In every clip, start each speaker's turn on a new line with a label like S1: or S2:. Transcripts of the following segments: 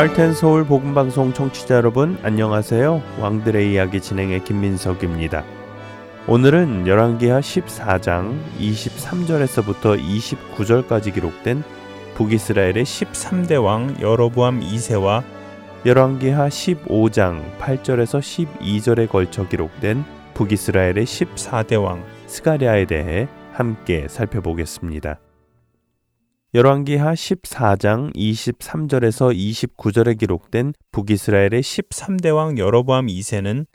S1: 할텐 서울 복음 방송 청취자 여러분 안녕하세요. 왕들의 이야기 진행의 김민석입니다. 오늘은 열왕기하 14장 23절에서부터 29절까지 기록된 북이스라엘의 13대 왕 여로보암 2세와 열왕기하 15장 8절에서 12절에 걸쳐 기록된 북이스라엘의 14대 왕 스가랴에 대해 함께 살펴보겠습니다. 열왕기하 14장 23절에서 29절에 기록된 북이스라엘의 13대 왕 여로보암 2세는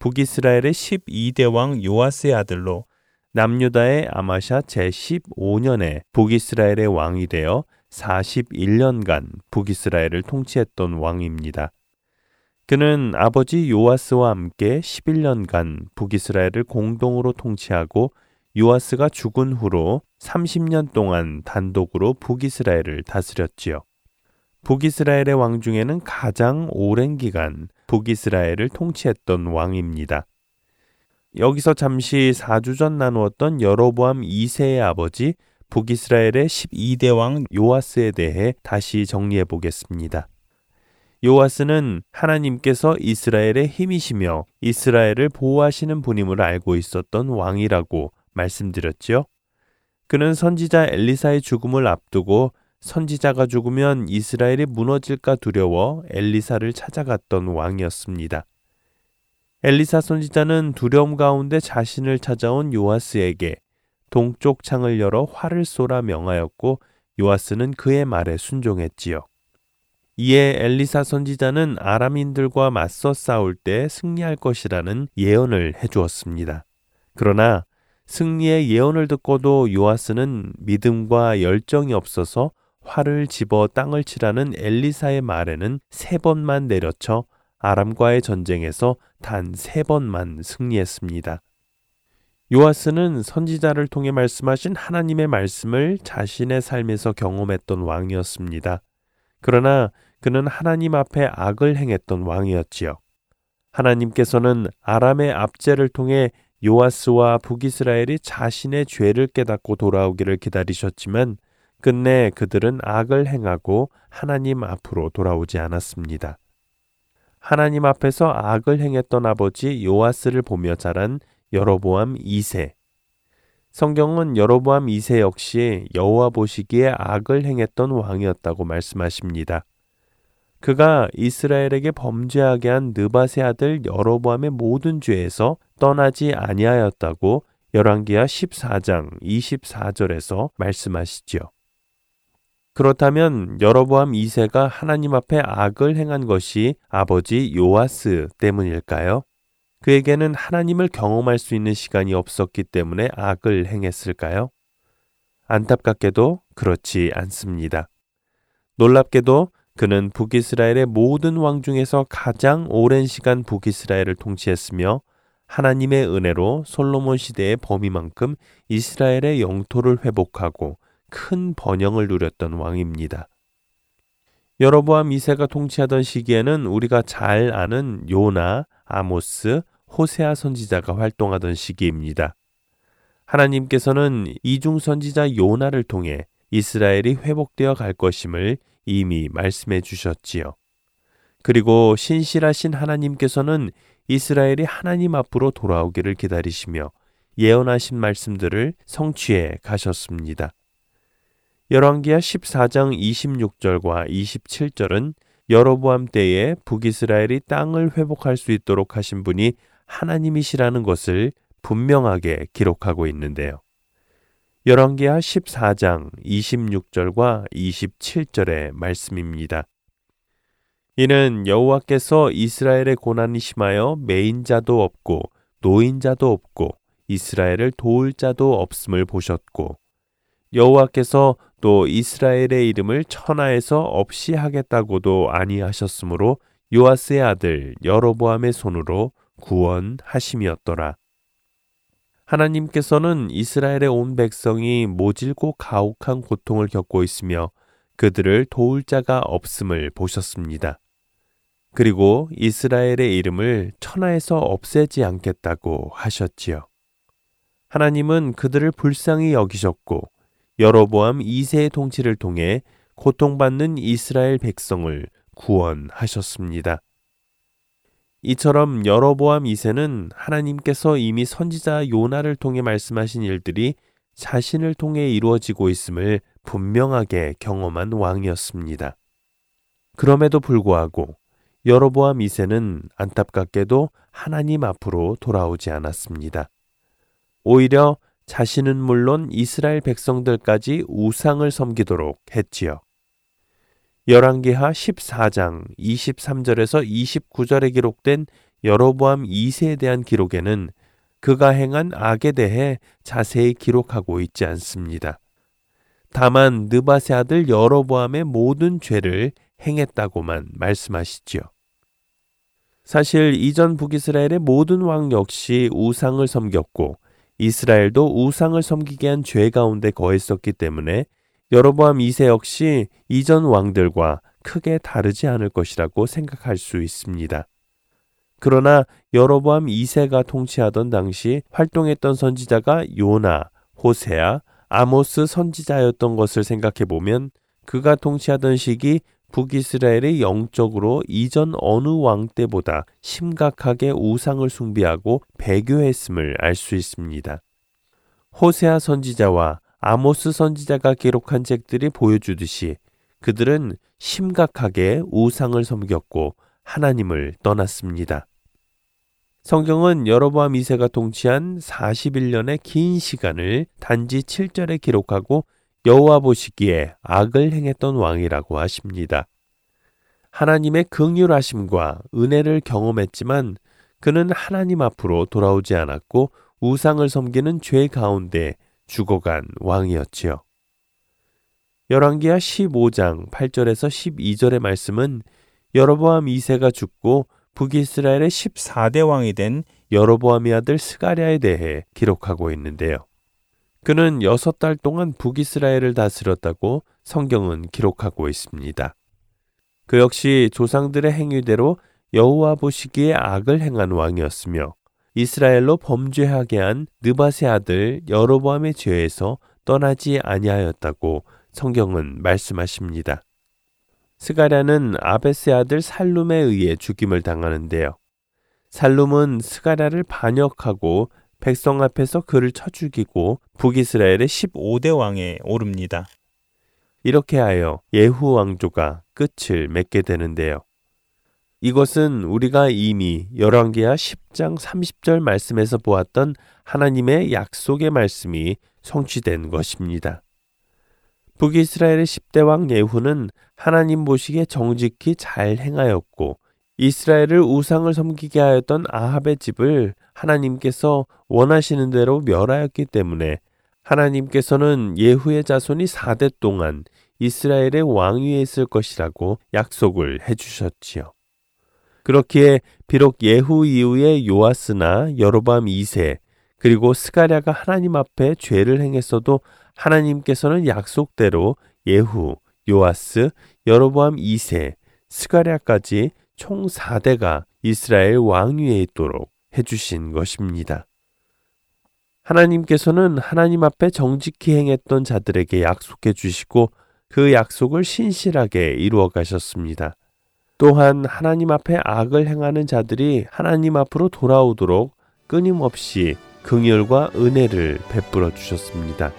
S1: 북이스라엘의 12대 왕 요아스의 아들로 남유다의 아마샤 제15년에 북이스라엘의 왕이 되어 41년간 북이스라엘을 통치했던 왕입니다. 그는 아버지 요아스와 함께 11년간 북이스라엘을 공동으로 통치하고 요아스가 죽은 후로 30년 동안 단독으로 북이스라엘을 다스렸지요. 북이스라엘의 왕 중에는 가장 오랜 기간 북이스라엘을 통치했던 왕입니다. 여기서 잠시 4주 전 나누었던 여로보암 2세의 아버지 북이스라엘의 12대 왕 요아스에 대해 다시 정리해 보겠습니다. 요아스는 하나님께서 이스라엘의 힘이시며 이스라엘을 보호하시는 분임을 알고 있었던 왕이라고 말씀드렸지요. 그는 선지자 엘리사의 죽음을 앞두고 선지자가 죽으면 이스라엘이 무너질까 두려워 엘리사를 찾아갔던 왕이었습니다. 엘리사 선지자는 두려움 가운데 자신을 찾아온 요아스에게 동쪽 창을 열어 활을 쏘라 명하였고 요아스는 그의 말에 순종했지요. 이에 엘리사 선지자는 아람인들과 맞서 싸울 때 승리할 것이라는 예언을 해주었습니다. 그러나 승리의 예언을 듣고도 요아스는 믿음과 열정이 없어서 활을 집어 땅을 치라는 엘리사의 말에는 세 번만 내려쳐 아람과의 전쟁에서 단 세 번만 승리했습니다. 요아스는 선지자를 통해 말씀하신 하나님의 말씀을 자신의 삶에서 경험했던 왕이었습니다. 그러나 그는 하나님 앞에 악을 행했던 왕이었지요. 하나님께서는 아람의 압제를 통해 요아스와 북이스라엘이 자신의 죄를 깨닫고 돌아오기를 기다리셨지만 끝내 그들은 악을 행하고 하나님 앞으로 돌아오지 않았습니다. 하나님 앞에서 악을 행했던 아버지 요아스를 보며 자란 여로보암 2세. 성경은 여로보암 2세 역시 여호와 보시기에 악을 행했던 왕이었다고 말씀하십니다. 그가 이스라엘에게 범죄하게 한 느바세 아들 여로보암의 모든 죄에서 떠나지 아니하였다고 열왕기하 14장 24절에서 말씀하시지요. 그렇다면 여로보암 2세가 하나님 앞에 악을 행한 것이 아버지 요아스 때문일까요? 그에게는 하나님을 경험할 수 있는 시간이 없었기 때문에 악을 행했을까요? 안타깝게도 그렇지 않습니다. 놀랍게도 그는 북이스라엘의 모든 왕 중에서 가장 오랜 시간 북이스라엘을 통치했으며 하나님의 은혜로 솔로몬 시대의 범위만큼 이스라엘의 영토를 회복하고 큰 번영을 누렸던 왕입니다. 여로보암 2세가 통치하던 시기에는 우리가 잘 아는 요나, 아모스, 호세아 선지자가 활동하던 시기입니다. 하나님께서는 이중 선지자 요나를 통해 이스라엘이 회복되어 갈 것임을 이미 말씀해 주셨지요. 그리고 신실하신 하나님께서는 이스라엘이 하나님 앞으로 돌아오기를 기다리시며 예언하신 말씀들을 성취해 가셨습니다. 열왕기하 14장 26절과 27절은 여로보암 때에 북이스라엘이 땅을 회복할 수 있도록 하신 분이 하나님이시라는 것을 분명하게 기록하고 있는데요. 열왕기하 14장 26절과 27절의 말씀입니다. 이는 여호와께서 이스라엘의 고난이 심하여 매인 자도 없고 노인 자도 없고 이스라엘을 도울 자도 없음을 보셨고 여호와께서 또 이스라엘의 이름을 천하에서 없이 하겠다고도 아니하셨으므로 요아스의 아들 여로보암의 손으로 구원하심이었더라. 하나님께서는 이스라엘의 온 백성이 모질고 가혹한 고통을 겪고 있으며 그들을 도울 자가 없음을 보셨습니다. 그리고 이스라엘의 이름을 천하에서 없애지 않겠다고 하셨지요. 하나님은 그들을 불쌍히 여기셨고 여로보암 2세의 통치를 통해 고통받는 이스라엘 백성을 구원하셨습니다. 이처럼 여로보암 2세는 하나님께서 이미 선지자 요나를 통해 말씀하신 일들이 자신을 통해 이루어지고 있음을 분명하게 경험한 왕이었습니다. 그럼에도 불구하고 여로보암 2세는 안타깝게도 하나님 앞으로 돌아오지 않았습니다. 오히려 자신은 물론 이스라엘 백성들까지 우상을 섬기도록 했지요. 열왕기하 14장 23절에서 29절에 기록된 여로보암 2세에 대한 기록에는 그가 행한 악에 대해 자세히 기록하고 있지 않습니다. 다만 느바세 아들 여로보암의 모든 죄를 행했다고만 말씀하시지요. 사실 이전 북이스라엘의 모든 왕 역시 우상을 섬겼고 이스라엘도 우상을 섬기게 한 죄 가운데 거했었기 때문에 여로보암 2세 역시 이전 왕들과 크게 다르지 않을 것이라고 생각할 수 있습니다. 그러나 여로보암 2세가 통치하던 당시 활동했던 선지자가 요나, 호세아, 아모스 선지자였던 것을 생각해 보면 그가 통치하던 시기 북이스라엘이 영적으로 이전 어느 왕 때보다 심각하게 우상을 숭배하고 배교했음을 알 수 있습니다. 호세아 선지자와 아모스 선지자가 기록한 책들이 보여주듯이 그들은 심각하게 우상을 섬겼고 하나님을 떠났습니다. 성경은 여로보암 2세가 통치한 41년의 긴 시간을 단지 7절에 기록하고 여호와 보시기에 악을 행했던 왕이라고 하십니다. 하나님의 긍휼하심과 은혜를 경험했지만 그는 하나님 앞으로 돌아오지 않았고 우상을 섬기는 죄 가운데 죽어간 왕이었지요. 열왕기하 15장 8절에서 12절의 말씀은 여로보암 2세가 죽고 북이스라엘의 14대 왕이 된 여로보암의 아들 스가랴에 대해 기록하고 있는데요. 그는 여섯 달 동안 북이스라엘을 다스렸다고 성경은 기록하고 있습니다. 그 역시 조상들의 행위대로 여호와 보시기에 악을 행한 왕이었으며 이스라엘로 범죄하게 한 느바세 아들 여로보암의 죄에서 떠나지 아니하였다고 성경은 말씀하십니다. 스가랴는 아베스 아들 살룸에 의해 죽임을 당하는데요. 살룸은 스가랴를 반역하고 백성 앞에서 그를 쳐 죽이고 북이스라엘의 15대 왕에 오릅니다. 이렇게 하여 예후 왕조가 끝을 맺게 되는데요. 이것은 우리가 이미 열왕기하 10장 30절 말씀에서 보았던 하나님의 약속의 말씀이 성취된 것입니다. 북이스라엘의 10대 왕 예후는 하나님 보시기에 정직히 잘 행하였고 이스라엘을 우상을 섬기게 하였던 아합의 집을 하나님께서 원하시는 대로 멸하였기 때문에 하나님께서는 예후의 자손이 4대 동안 이스라엘의 왕위에 있을 것이라고 약속을 해주셨지요. 그렇기에 비록 예후 이후에 요아스나 여로밤 2세 그리고 스가랴가 하나님 앞에 죄를 행했어도 하나님께서는 약속대로 예후, 요아스, 여로보암 2세, 스가랴까지 총 4대가 이스라엘 왕위에 있도록 해주신 것입니다. 하나님께서는 하나님 앞에 정직히 행했던 자들에게 약속해 주시고 그 약속을 신실하게 이루어 가셨습니다. 또한 하나님 앞에 악을 행하는 자들이 하나님 앞으로 돌아오도록 끊임없이 긍휼과 은혜를 베풀어 주셨습니다.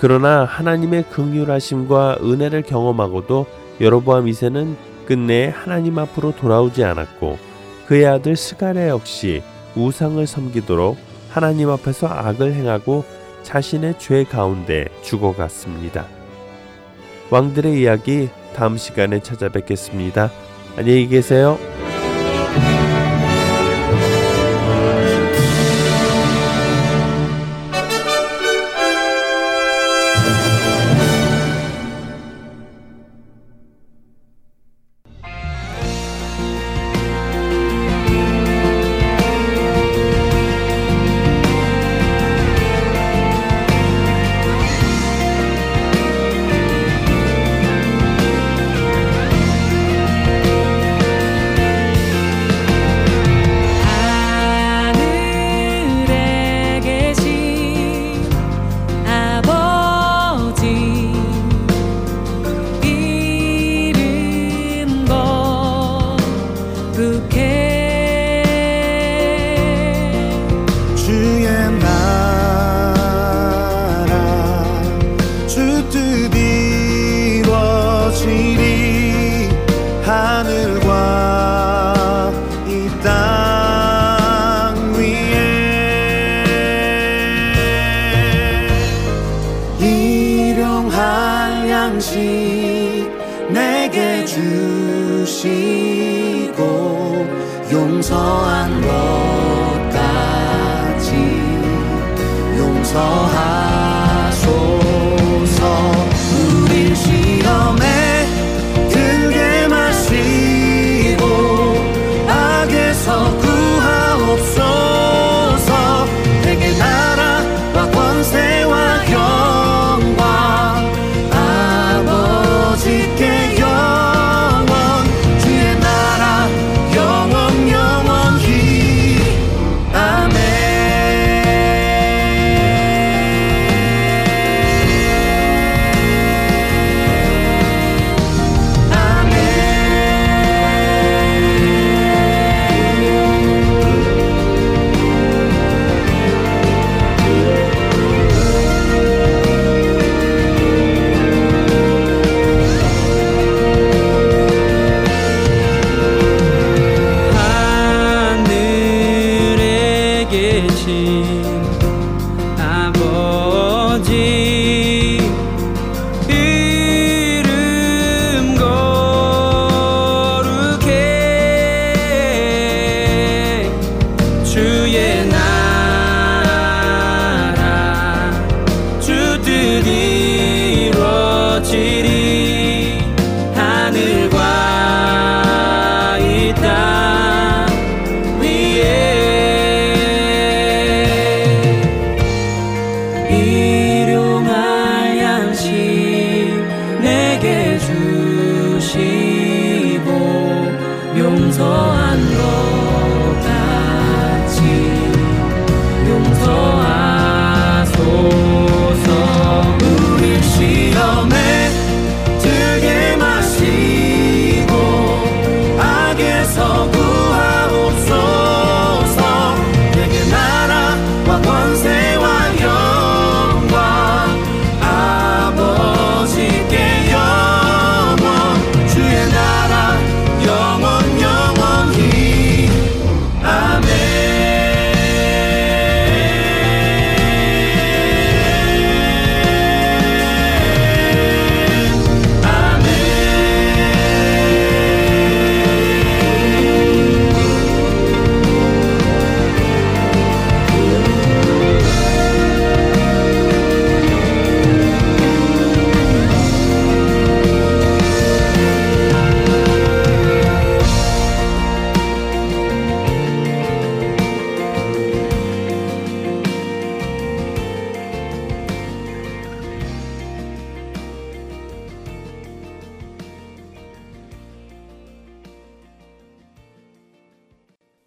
S1: 그러나 하나님의 긍휼하심과 은혜를 경험하고도 여로보암 2세는 끝내 하나님 앞으로 돌아오지 않았고 그의 아들 스가랴 역시 우상을 섬기도록 하나님 앞에서 악을 행하고 자신의 죄 가운데 죽어갔습니다. 왕들의 이야기 다음 시간에 찾아뵙겠습니다. 안녕히 계세요.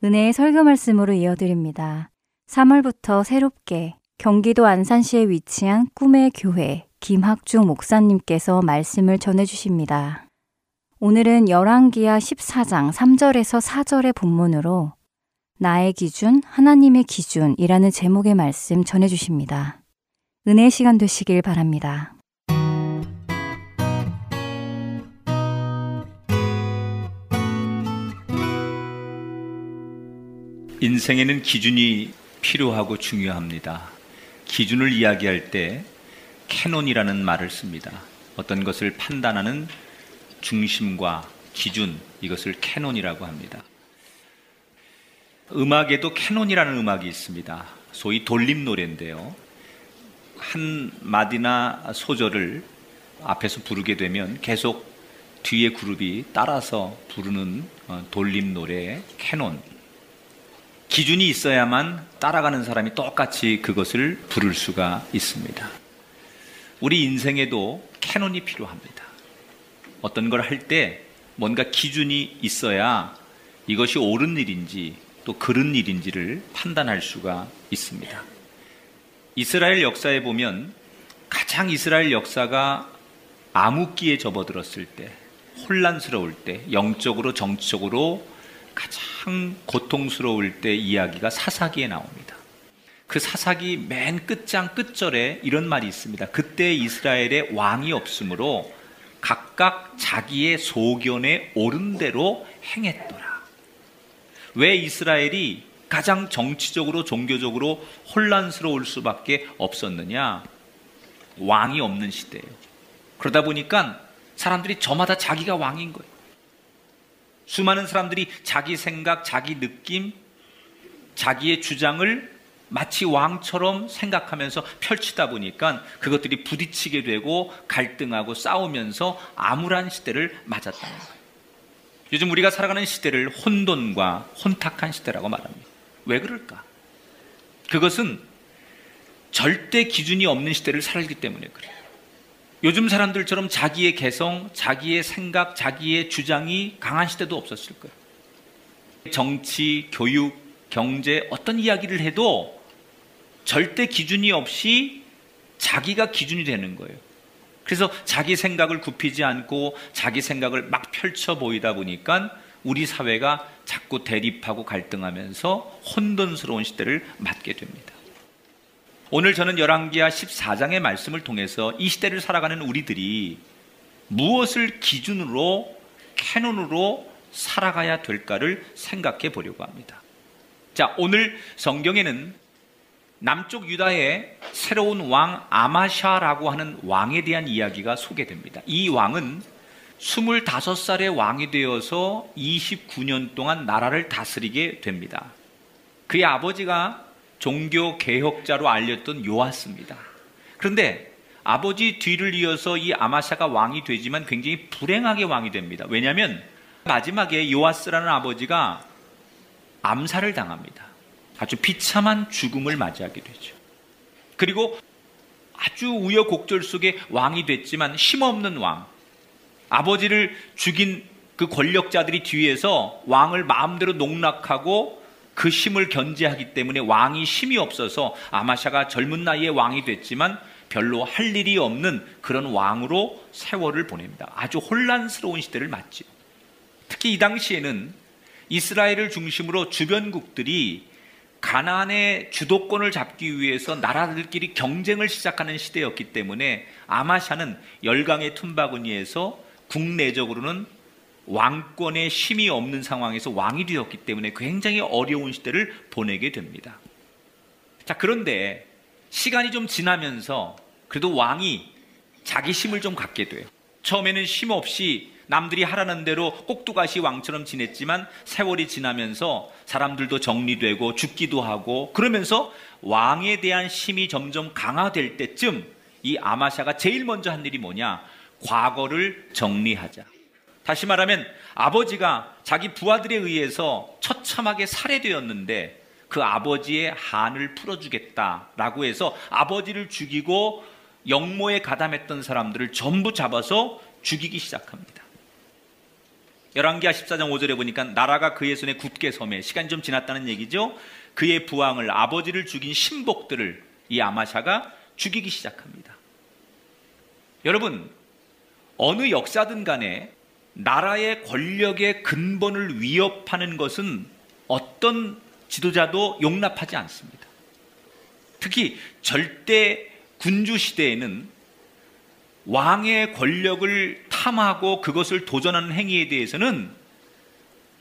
S2: 은혜의 설교 말씀으로 이어드립니다. 3월부터 새롭게 경기도 안산시에 위치한 꿈의 교회 김학중 목사님께서 말씀을 전해 주십니다. 오늘은 열왕기하 14장 3절에서 4절의 본문으로 나의 기준, 하나님의 기준이라는 제목의 말씀 전해 주십니다. 은혜의 시간 되시길 바랍니다.
S3: 인생에는 기준이 필요하고 중요합니다. 기준을 이야기할 때 캐논이라는 말을 씁니다. 어떤 것을 판단하는 중심과 기준, 이것을 캐논이라고 합니다. 음악에도 캐논이라는 음악이 있습니다. 소위 돌림 노래인데요. 한 마디나 소절을 앞에서 부르게 되면 계속 뒤에 그룹이 따라서 부르는 어, 돌림 노래 캐논. 기준이 있어야만 따라가는 사람이 똑같이 그것을 부를 수가 있습니다. 우리 인생에도 캐논이 필요합니다. 어떤 걸 할 때 뭔가 기준이 있어야 이것이 옳은 일인지 또 그른 일인지를 판단할 수가 있습니다. 이스라엘 역사에 보면 가장 이스라엘 역사가 암흑기에 접어들었을 때, 혼란스러울 때, 영적으로 정치적으로 가장 고통스러울 때 이야기가 사사기에 나옵니다. 그 사사기 맨 끝장 끝절에 이런 말이 있습니다. 그때 이스라엘에 왕이 없으므로 각각 자기의 소견에 옳은 대로 행했더라. 왜 이스라엘이 가장 정치적으로 종교적으로 혼란스러울 수밖에 없었느냐? 왕이 없는 시대예요. 그러다 보니까 사람들이 저마다 자기가 왕인 거예요. 수많은 사람들이 자기 생각, 자기 느낌, 자기의 주장을 마치 왕처럼 생각하면서 펼치다 보니까 그것들이 부딪히게 되고 갈등하고 싸우면서 암울한 시대를 맞았다는 거예요. 요즘 우리가 살아가는 시대를 혼돈과 혼탁한 시대라고 말합니다. 왜 그럴까? 그것은 절대 기준이 없는 시대를 살기 때문에 그래요. 요즘 사람들처럼 자기의 개성, 자기의 생각, 자기의 주장이 강한 시대도 없었을 거예요. 정치, 교육, 경제 어떤 이야기를 해도 절대 기준이 없이 자기가 기준이 되는 거예요. 그래서 자기 생각을 굽히지 않고 자기 생각을 막 펼쳐 보이다 보니까 우리 사회가 자꾸 대립하고 갈등하면서 혼돈스러운 시대를 맞게 됩니다. 오늘 저는 열왕기하 14장의 말씀을 통해서 이 시대를 살아가는 우리들이 무엇을 기준으로 캐논으로 살아가야 될까를 생각해 보려고 합니다. 자, 오늘 성경에는 남쪽 유다의 새로운 왕 아마샤라고 하는 왕에 대한 이야기가 소개됩니다. 이 왕은 25살의 왕이 되어서 29년 동안 나라를 다스리게 됩니다. 그의 아버지가 종교 개혁자로 알렸던 요아스입니다. 그런데 아버지 뒤를 이어서 이 아마샤가 왕이 되지만 굉장히 불행하게 왕이 됩니다. 왜냐하면 마지막에 요아스라는 아버지가 암살을 당합니다. 아주 비참한 죽음을 맞이하게 되죠. 그리고 아주 우여곡절 속에 왕이 됐지만 힘없는 왕, 아버지를 죽인 그 권력자들이 뒤에서 왕을 마음대로 농락하고 그 힘을 견제하기 때문에 왕이 힘이 없어서 아마샤가 젊은 나이에 왕이 됐지만 별로 할 일이 없는 그런 왕으로 세월을 보냅니다. 아주 혼란스러운 시대를 맞죠. 특히 이 당시에는 이스라엘을 중심으로 주변국들이 가나안의 주도권을 잡기 위해서 나라들끼리 경쟁을 시작하는 시대였기 때문에 아마샤는 열강의 틈바구니에서 국내적으로는 왕권의 힘이 없는 상황에서 왕이 되었기 때문에 굉장히 어려운 시대를 보내게 됩니다. 자, 그런데 시간이 좀 지나면서 그래도 왕이 자기 힘을 좀 갖게 돼요. 처음에는 힘 없이 남들이 하라는 대로 꼭두가시 왕처럼 지냈지만 세월이 지나면서 사람들도 정리되고 죽기도 하고 그러면서 왕에 대한 힘이 점점 강화될 때쯤 이 아마샤가 제일 먼저 한 일이 뭐냐? 과거를 정리하자. 다시 말하면 아버지가 자기 부하들에 의해서 처참하게 살해되었는데 그 아버지의 한을 풀어주겠다라고 해서 아버지를 죽이고 영모에 가담했던 사람들을 전부 잡아서 죽이기 시작합니다. 열왕기하 14장 5절에 보니까 나라가 그의 손에 굳게 섬에 시간이 좀 지났다는 얘기죠. 그의 부왕을 아버지를 죽인 신복들을 이 아마샤가 죽이기 시작합니다. 여러분 어느 역사든 간에 나라의 권력의 근본을 위협하는 것은 어떤 지도자도 용납하지 않습니다. 특히 절대 군주 시대에는 왕의 권력을 탐하고 그것을 도전하는 행위에 대해서는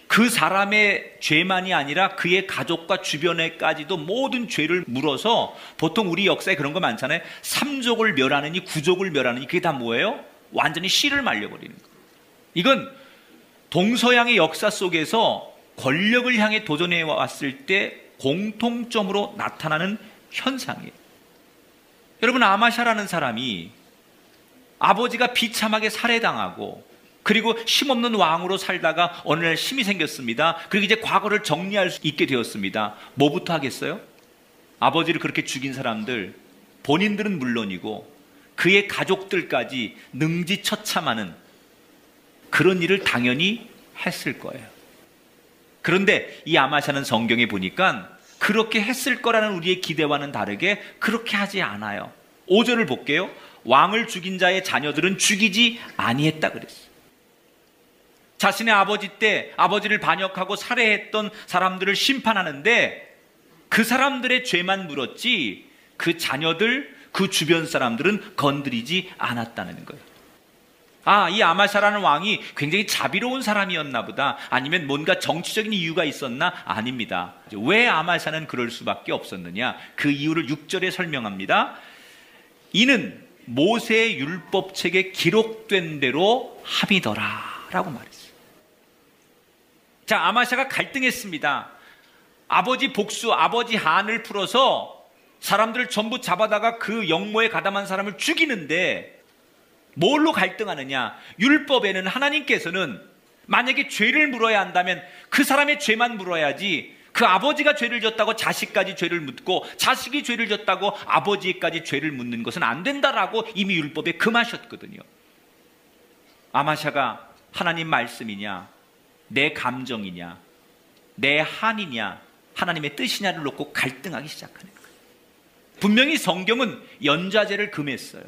S3: 그 사람의 죄만이 아니라 그의 가족과 주변에까지도 모든 죄를 물어서 보통 우리 역사에 그런 거 많잖아요. 삼족을 멸하느니 구족을 멸하느니 그게 다 뭐예요? 완전히 씨를 말려버리는 거. 이건 동서양의 역사 속에서 권력을 향해 도전해 왔을 때 공통점으로 나타나는 현상이에요. 여러분 아마샤라는 사람이 아버지가 비참하게 살해당하고 그리고 힘없는 왕으로 살다가 어느 날 힘이 생겼습니다. 그리고 이제 과거를 정리할 수 있게 되었습니다. 뭐부터 하겠어요? 아버지를 그렇게 죽인 사람들 본인들은 물론이고 그의 가족들까지 능지처참하는 그런 일을 당연히 했을 거예요. 그런데 이 아마샤는 성경에 보니까 그렇게 했을 거라는 우리의 기대와는 다르게 그렇게 하지 않아요. 5절을 볼게요. 왕을 죽인 자의 자녀들은 죽이지 아니했다 그랬어요. 자신의 아버지 때 아버지를 반역하고 살해했던 사람들을 심판하는데 그 사람들의 죄만 물었지 그 자녀들, 그 주변 사람들은 건드리지 않았다는 거예요. 아, 이 아마샤라는 왕이 굉장히 자비로운 사람이었나 보다. 아니면 뭔가 정치적인 이유가 있었나? 아닙니다. 왜 아마샤는 그럴 수밖에 없었느냐? 그 이유를 6절에 설명합니다. 이는 모세의 율법책에 기록된 대로 함이더라. 라고 말했어요. 자, 아마샤가 갈등했습니다. 아버지 복수, 아버지 한을 풀어서 사람들을 전부 잡아다가 그 영모에 가담한 사람을 죽이는데 뭘로 갈등하느냐? 율법에는 하나님께서는 만약에 죄를 물어야 한다면 그 사람의 죄만 물어야지 그 아버지가 죄를 졌다고 자식까지 죄를 묻고 자식이 죄를 졌다고 아버지까지 죄를 묻는 것은 안 된다라고 이미 율법에 금하셨거든요. 아마샤가 하나님 말씀이냐, 내 감정이냐, 내 한이냐, 하나님의 뜻이냐를 놓고 갈등하기 시작하는 거예요. 분명히 성경은 연좌제를 금했어요.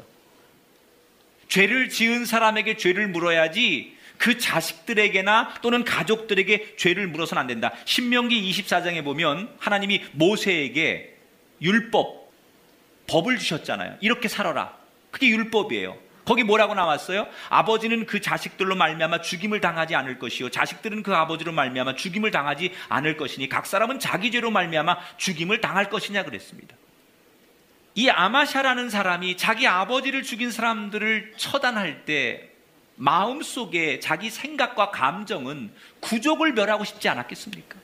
S3: 죄를 지은 사람에게 죄를 물어야지 그 자식들에게나 또는 가족들에게 죄를 물어서는 안 된다. 신명기 24장에 보면 하나님이 모세에게 율법, 법을 주셨잖아요. 이렇게 살아라. 그게 율법이에요. 거기 뭐라고 나왔어요? 아버지는 그 자식들로 말미암아 죽임을 당하지 않을 것이요 자식들은 그 아버지로 말미암아 죽임을 당하지 않을 것이니 각 사람은 자기 죄로 말미암아 죽임을 당할 것이냐 그랬습니다. 이 아마샤라는 사람이 자기 아버지를 죽인 사람들을 처단할 때 마음속에 자기 생각과 감정은 구족을 멸하고 싶지 않았겠습니까?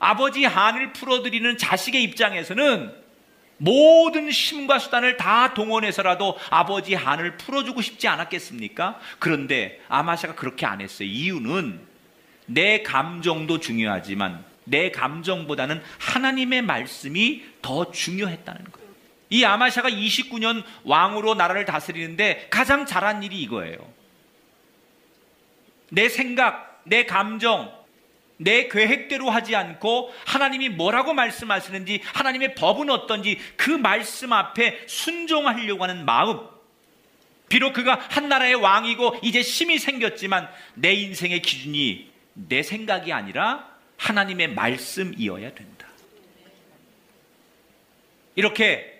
S3: 아버지 한을 풀어드리는 자식의 입장에서는 모든 힘과 수단을 다 동원해서라도 아버지 한을 풀어주고 싶지 않았겠습니까? 그런데 아마샤가 그렇게 안 했어요. 이유는 내 감정도 중요하지만 내 감정보다는 하나님의 말씀이 더 중요했다는 거예요. 이 아마샤가 29년 왕으로 나라를 다스리는데 가장 잘한 일이 이거예요. 내 생각, 내 감정, 내 계획대로 하지 않고 하나님이 뭐라고 말씀하시는지 하나님의 법은 어떤지 그 말씀 앞에 순종하려고 하는 마음. 비록 그가 한 나라의 왕이고 이제 힘이 생겼지만 내 인생의 기준이 내 생각이 아니라 하나님의 말씀이어야 된다. 이렇게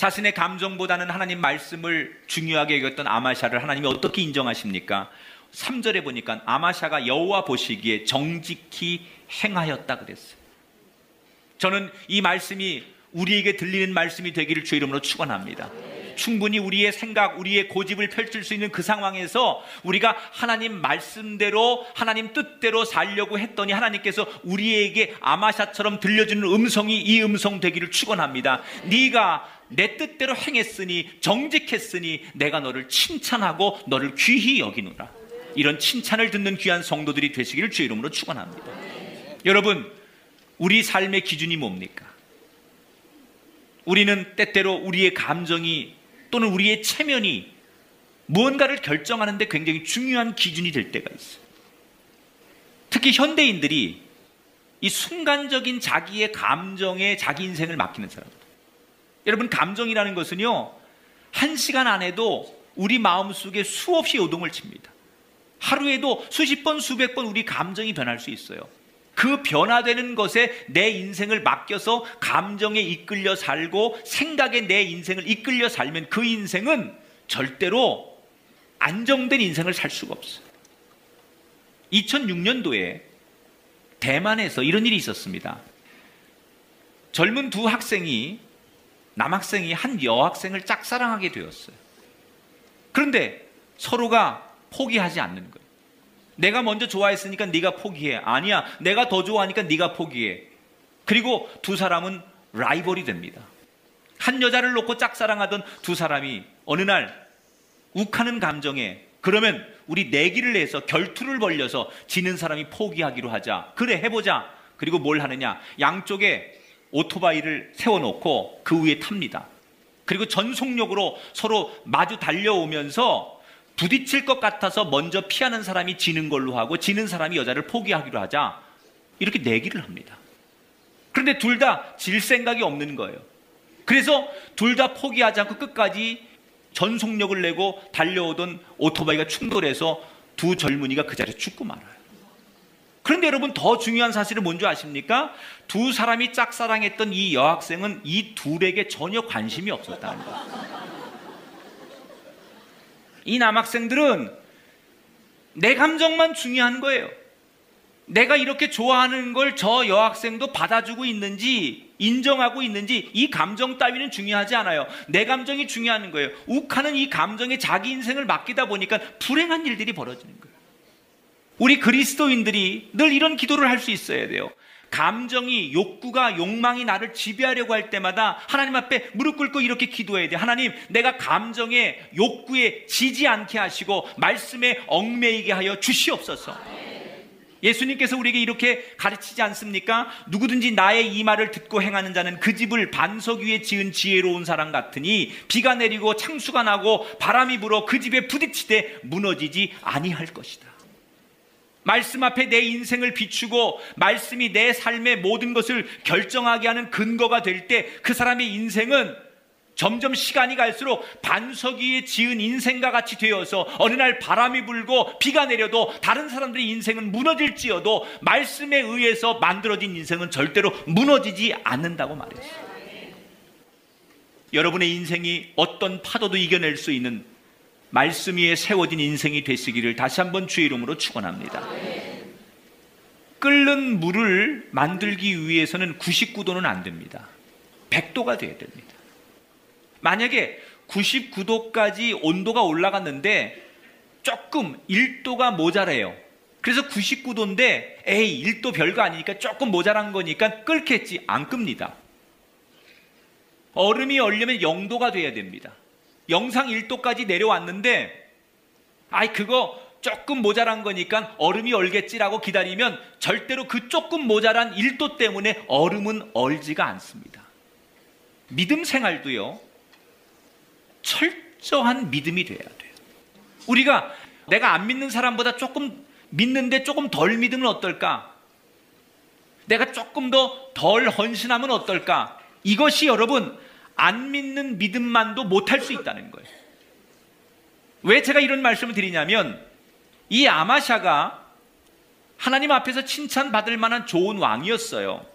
S3: 자신의 감정보다는 하나님 말씀을 중요하게 여겼던 아마샤를 하나님이 어떻게 인정하십니까? 3절에 보니까 아마샤가 여호와 보시기에 정직히 행하였다 그랬어요. 저는 이 말씀이 우리에게 들리는 말씀이 되기를 주 이름으로 축원합니다. 충분히 우리의 생각, 우리의 고집을 펼칠 수 있는 그 상황에서 우리가 하나님 말씀대로 하나님 뜻대로 살려고 했더니 하나님께서 우리에게 아마샤처럼 들려주는 음성이 이 음성 되기를 축원합니다. 네가 내 뜻대로 행했으니 정직했으니 내가 너를 칭찬하고 너를 귀히 여기노라. 이런 칭찬을 듣는 귀한 성도들이 되시기를 주의 이름으로 축원합니다. 여러분, 우리 삶의 기준이 뭡니까? 우리는 때때로 우리의 감정이 또는 우리의 체면이 무언가를 결정하는데 굉장히 중요한 기준이 될 때가 있어요. 특히 현대인들이 이 순간적인 자기의 감정에 자기 인생을 맡기는 사람들. 여러분, 감정이라는 것은요, 한 시간 안에도 우리 마음 속에 수없이 요동을 칩니다. 하루에도 수십 번, 수백 번 우리 감정이 변할 수 있어요. 그 변화되는 것에 내 인생을 맡겨서 감정에 이끌려 살고 생각에 내 인생을 이끌려 살면 그 인생은 절대로 안정된 인생을 살 수가 없어요. 2006년도에 대만에서 이런 일이 있었습니다. 젊은 두 학생이 남학생이 한 여학생을 짝사랑하게 되었어요. 그런데 서로가 포기하지 않는 거예요. 내가 먼저 좋아했으니까 네가 포기해. 아니야. 내가 더 좋아하니까 네가 포기해. 그리고 두 사람은 라이벌이 됩니다. 한 여자를 놓고 짝사랑하던 두 사람이 어느 날 욱하는 감정에 그러면 우리 내기를 해서 결투를 벌려서 지는 사람이 포기하기로 하자. 그래 해보자. 그리고 뭘 하느냐? 양쪽에 오토바이를 세워놓고 그 위에 탑니다. 그리고 전속력으로 서로 마주 달려오면서 부딪힐 것 같아서 먼저 피하는 사람이 지는 걸로 하고 지는 사람이 여자를 포기하기로 하자. 이렇게 내기를 합니다. 그런데 둘 다 질 생각이 없는 거예요. 그래서 둘 다 포기하지 않고 끝까지 전속력을 내고 달려오던 오토바이가 충돌해서 두 젊은이가 그 자리에 죽고 말아요. 그런데 여러분 더 중요한 사실은 뭔지 아십니까? 두 사람이 짝사랑했던 이 여학생은 이 둘에게 전혀 관심이 없었다는 거예요. 이 남학생들은 내 감정만 중요한 거예요. 내가 이렇게 좋아하는 걸 저 여학생도 받아주고 있는지 인정하고 있는지 이 감정 따위는 중요하지 않아요. 내 감정이 중요한 거예요. 욱하는 이 감정에 자기 인생을 맡기다 보니까 불행한 일들이 벌어지는 거예요. 우리 그리스도인들이 늘 이런 기도를 할 수 있어야 돼요. 감정이, 욕구가, 욕망이 나를 지배하려고 할 때마다 하나님 앞에 무릎 꿇고 이렇게 기도해야 돼. 하나님, 내가 감정에, 욕구에 지지 않게 하시고, 말씀에 얽매이게 하여 주시옵소서. 예수님께서 우리에게 이렇게 가르치지 않습니까? 누구든지 나의 이 말을 듣고 행하는 자는 그 집을 반석 위에 지은 지혜로운 사람 같으니 비가 내리고 창수가 나고 바람이 불어 그 집에 부딪히되 무너지지 아니할 것이다. 말씀 앞에 내 인생을 비추고 말씀이 내 삶의 모든 것을 결정하게 하는 근거가 될 때 그 사람의 인생은 점점 시간이 갈수록 반석 위에 지은 인생과 같이 되어서 어느 날 바람이 불고 비가 내려도 다른 사람들의 인생은 무너질지어도 말씀에 의해서 만들어진 인생은 절대로 무너지지 않는다고 말했어요. 여러분의 인생이 어떤 파도도 이겨낼 수 있는 말씀 위에 세워진 인생이 되시기를 다시 한번 주의 이름으로 축원합니다. 끓는 물을 만들기 위해서는 99도는 안 됩니다. 100도가 돼야 됩니다. 만약에 99도까지 온도가 올라갔는데 조금 1도가 모자래요. 그래서 99도인데 에이 1도 별거 아니니까 조금 모자란 거니까 끓겠지 안 끕니다. 얼음이 얼려면 0도가 돼야 됩니다. 영상 1도까지 내려왔는데 아이 그거 조금 모자란 거니까 얼음이 얼겠지라고 기다리면 절대로 그 조금 모자란 1도 때문에 얼음은 얼지가 않습니다. 믿음 생활도요. 철저한 믿음이 돼야 돼요. 우리가 내가 안 믿는 사람보다 조금 믿는데 조금 덜 믿으면 어떨까? 내가 조금 더 덜 헌신하면 어떨까? 이것이 여러분 안 믿는 믿음만도 못할 수 있다는 거예요. 왜 제가 이런 말씀을 드리냐면 이 아마샤가 하나님 앞에서 칭찬받을 만한 좋은 왕이었어요.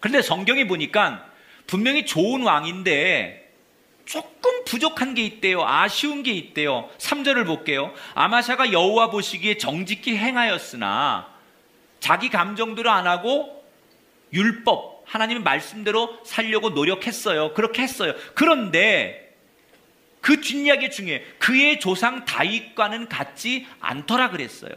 S3: 그런데 성경에 보니까 분명히 좋은 왕인데 조금 부족한 게 있대요. 아쉬운 게 있대요. 3절을 볼게요. 아마샤가 여호와 보시기에 정직히 행하였으나 자기 감정대로 안 하고 율법 하나님의 말씀대로 살려고 노력했어요. 그렇게 했어요. 그런데 그 뒷이야기 중에 그의 조상 다윗과는 같지 않더라 그랬어요.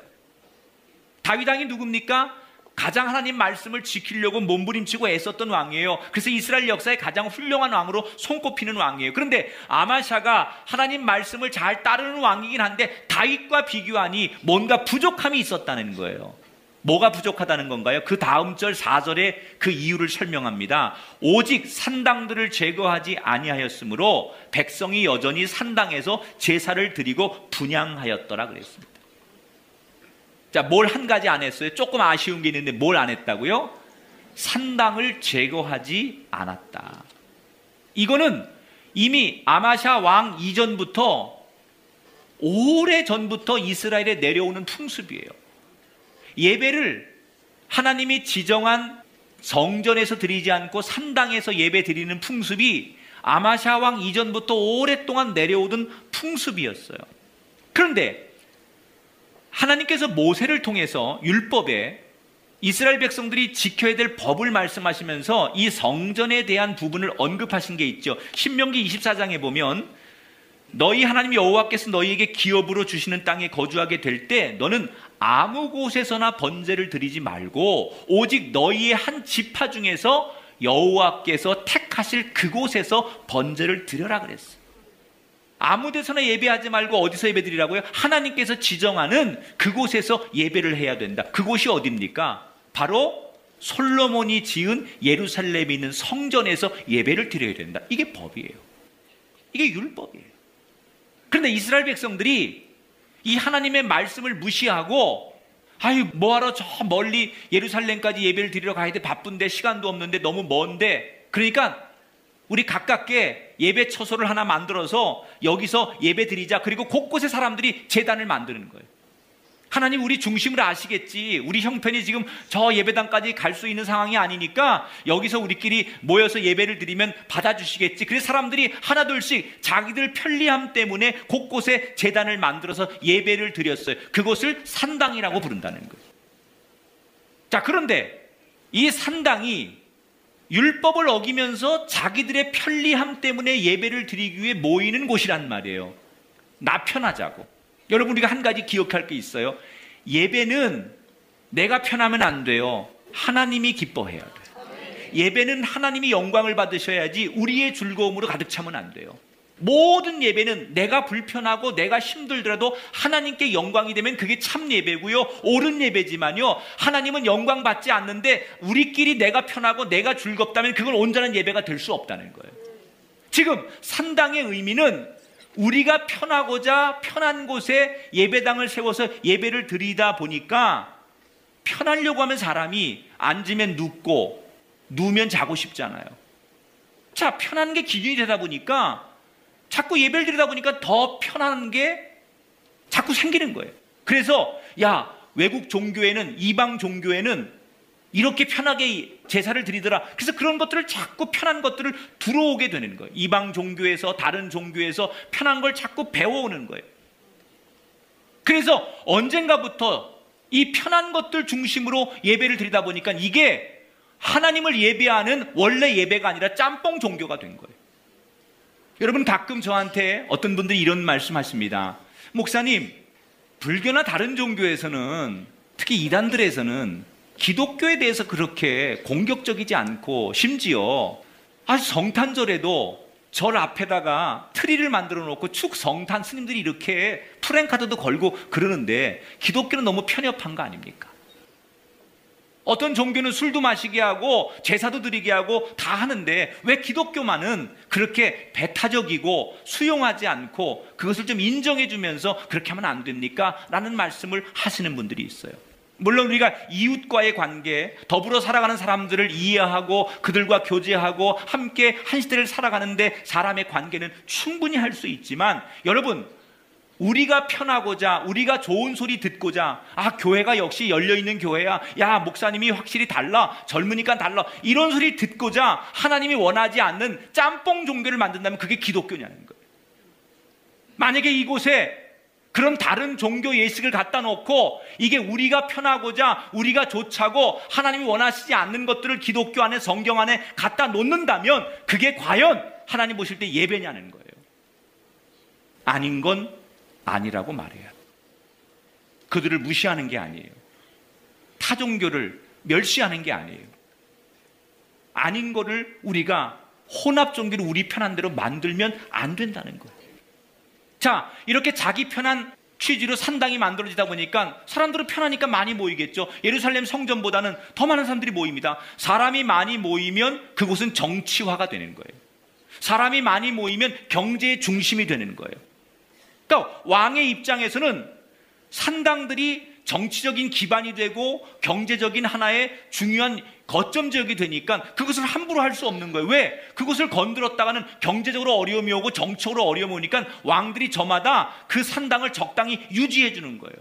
S3: 다윗 왕이 누굽니까? 가장 하나님 말씀을 지키려고 몸부림치고 애썼던 왕이에요. 그래서 이스라엘 역사의 가장 훌륭한 왕으로 손꼽히는 왕이에요. 그런데 아마샤가 하나님 말씀을 잘 따르는 왕이긴 한데 다윗과 비교하니 뭔가 부족함이 있었다는 거예요. 뭐가 부족하다는 건가요? 그 다음 절 4절에 그 이유를 설명합니다. 오직 산당들을 제거하지 아니하였으므로 백성이 여전히 산당에서 제사를 드리고 분양하였더라 그랬습니다. 자, 뭘 한 가지 안 했어요? 조금 아쉬운 게 있는데 뭘 안 했다고요? 산당을 제거하지 않았다. 이거는 이미 아마샤 왕 이전부터 오래 전부터 이스라엘에 내려오는 풍습이에요. 예배를 하나님이 지정한 성전에서 드리지 않고 산당에서 예배 드리는 풍습이 아마샤 왕 이전부터 오랫동안 내려오던 풍습이었어요. 그런데 하나님께서 모세를 통해서 율법에 이스라엘 백성들이 지켜야 될 법을 말씀하시면서 이 성전에 대한 부분을 언급하신 게 있죠. 신명기 24장에 보면 너희 하나님 여호와께서 너희에게 기업으로 주시는 땅에 거주하게 될 때 너는 아무 곳에서나 번제를 드리지 말고 오직 너희의 한 지파 중에서 여호와께서 택하실 그곳에서 번제를 드려라 그랬어. 아무 데서나 예배하지 말고 어디서 예배드리라고요? 하나님께서 지정하는 그곳에서 예배를 해야 된다. 그곳이 어디입니까? 바로 솔로몬이 지은 예루살렘에 있는 성전에서 예배를 드려야 된다. 이게 법이에요. 이게 율법이에요. 그런데 이스라엘 백성들이 이 하나님의 말씀을 무시하고 아유 뭐하러 저 멀리 예루살렘까지 예배를 드리러 가야 돼? 바쁜데 시간도 없는데 너무 먼데. 그러니까 우리 가깝게 예배 처소를 하나 만들어서 여기서 예배 드리자. 그리고 곳곳에 사람들이 재단을 만드는 거예요. 하나님 우리 중심을 아시겠지. 우리 형편이 지금 저 예배당까지 갈 수 있는 상황이 아니니까 여기서 우리끼리 모여서 예배를 드리면 받아주시겠지. 그래서 사람들이 하나둘씩 자기들 편리함 때문에 곳곳에 재단을 만들어서 예배를 드렸어요. 그것을 산당이라고 부른다는 거예요. 자, 그런데 이 산당이 율법을 어기면서 자기들의 편리함 때문에 예배를 드리기 위해 모이는 곳이란 말이에요. 나 편하자고. 여러분 우리가 한 가지 기억할 게 있어요. 예배는 내가 편하면 안 돼요. 하나님이 기뻐해야 돼요. 예배는 하나님이 영광을 받으셔야지 우리의 즐거움으로 가득 차면 안 돼요. 모든 예배는 내가 불편하고 내가 힘들더라도 하나님께 영광이 되면 그게 참 예배고요. 옳은 예배지만요. 하나님은 영광 받지 않는데 우리끼리 내가 편하고 내가 즐겁다면 그건 온전한 예배가 될 수 없다는 거예요. 지금 산당의 의미는 우리가 편하고자 편한 곳에 예배당을 세워서 예배를 드리다 보니까 편하려고 하면 사람이 앉으면 눕고 누우면 자고 싶잖아요. 자, 편한 게 기준이 되다 보니까 자꾸 예배를 드리다 보니까 더 편한 게 자꾸 생기는 거예요. 그래서 야, 외국 종교에는 이방 종교에는 이렇게 편하게 제사를 드리더라. 그래서 그런 것들을 자꾸 편한 것들을 들어오게 되는 거예요. 이방 종교에서 다른 종교에서 편한 걸 자꾸 배워오는 거예요. 그래서 언젠가부터 이 편한 것들 중심으로 예배를 드리다 보니까 이게 하나님을 예배하는 원래 예배가 아니라 짬뽕 종교가 된 거예요. 여러분 가끔 저한테 어떤 분들이 이런 말씀하십니다. 목사님, 불교나 다른 종교에서는 특히 이단들에서는 기독교에 대해서 그렇게 공격적이지 않고 심지어 아주 성탄절에도 절 앞에다가 트리를 만들어 놓고 축 성탄 스님들이 이렇게 프랭카드도 걸고 그러는데 기독교는 너무 편협한 거 아닙니까? 어떤 종교는 술도 마시게 하고 제사도 드리게 하고 다 하는데 왜 기독교만은 그렇게 배타적이고 수용하지 않고 그것을 좀 인정해 주면서 그렇게 하면 안 됩니까? 라는 말씀을 하시는 분들이 있어요. 물론 우리가 이웃과의 관계, 더불어 살아가는 사람들을 이해하고 그들과 교제하고 함께 한 시대를 살아가는데 사람의 관계는 충분히 할 수 있지만 여러분 우리가 편하고자 우리가 좋은 소리 듣고자 아 교회가 역시 열려 있는 교회야. 야 목사님이 확실히 달라. 젊으니까 달라. 이런 소리 듣고자 하나님이 원하지 않는 짬뽕 종교를 만든다면 그게 기독교냐는 거예요. 만약에 이곳에 그런 다른 종교 예식을 갖다 놓고 이게 우리가 편하고자 우리가 좋자고 하나님이 원하시지 않는 것들을 기독교 안에 성경 안에 갖다 놓는다면 그게 과연 하나님 보실 때 예배냐는 거예요. 아닌 건 아니라고 말해요. 그들을 무시하는 게 아니에요. 타 종교를 멸시하는 게 아니에요. 아닌 거를 우리가 혼합 종교를 우리 편한 대로 만들면 안 된다는 거예요. 자, 이렇게 자기 편한 취지로 산당이 만들어지다 보니까 사람들은 편하니까 많이 모이겠죠. 예루살렘 성전보다는 더 많은 사람들이 모입니다. 사람이 많이 모이면 그곳은 정치화가 되는 거예요. 사람이 많이 모이면 경제의 중심이 되는 거예요. 그러니까 왕의 입장에서는 산당들이 정치적인 기반이 되고 경제적인 하나의 중요한 거점 지역이 되니까 그것을 함부로 할 수 없는 거예요. 왜? 그것을 건드렸다가는 경제적으로 어려움이 오고 정치적으로 어려움이 오니까 왕들이 저마다 그 산당을 적당히 유지해 주는 거예요.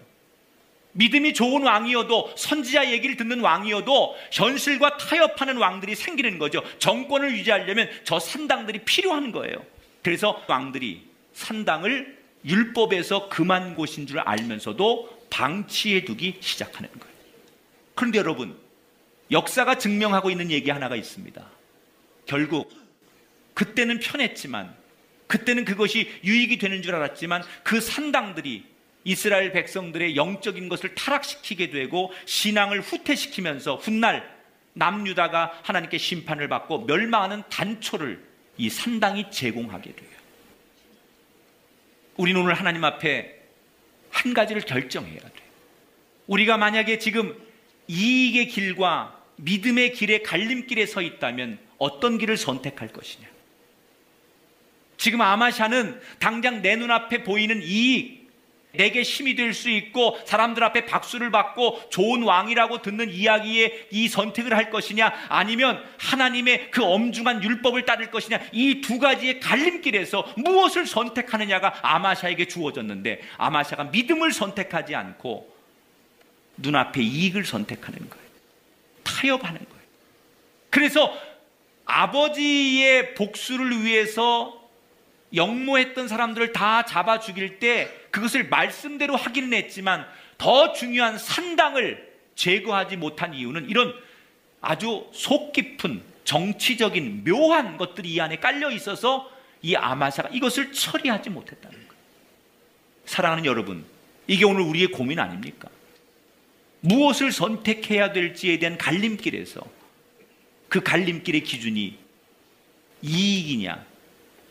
S3: 믿음이 좋은 왕이어도 선지자 얘기를 듣는 왕이어도 현실과 타협하는 왕들이 생기는 거죠. 정권을 유지하려면 저 산당들이 필요한 거예요. 그래서 왕들이 산당을 율법에서 금한 곳인 줄 알면서도 방치해 두기 시작하는 거예요. 그런데 여러분, 역사가 증명하고 있는 얘기 하나가 있습니다. 결국 그때는 편했지만 그때는 그것이 유익이 되는 줄 알았지만 그 산당들이 이스라엘 백성들의 영적인 것을 타락시키게 되고 신앙을 후퇴시키면서 훗날 남유다가 하나님께 심판을 받고 멸망하는 단초를 이 산당이 제공하게 돼요. 우리는 오늘 하나님 앞에 한 가지를 결정해야 돼. 우리가 만약에 지금 이익의 길과 믿음의 길의 갈림길에 서 있다면 어떤 길을 선택할 것이냐? 지금 아마샤는 당장 내 눈앞에 보이는 이익, 내게 힘이 될 수 있고 사람들 앞에 박수를 받고 좋은 왕이라고 듣는 이야기에 이 선택을 할 것이냐 아니면 하나님의 그 엄중한 율법을 따를 것이냐 이 두 가지의 갈림길에서 무엇을 선택하느냐가 아마샤에게 주어졌는데 아마샤가 믿음을 선택하지 않고 눈앞에 이익을 선택하는 거예요. 타협하는 거예요. 그래서 아버지의 복수를 위해서 역모했던 사람들을 다 잡아 죽일 때 그것을 말씀대로 하기는 했지만 더 중요한 산당을 제거하지 못한 이유는 이런 아주 속 깊은 정치적인 묘한 것들이 이 안에 깔려 있어서 이 아마사가 이것을 처리하지 못했다는 거예요. 사랑하는 여러분, 이게 오늘 우리의 고민 아닙니까? 무엇을 선택해야 될지에 대한 갈림길에서 그 갈림길의 기준이 이익이냐,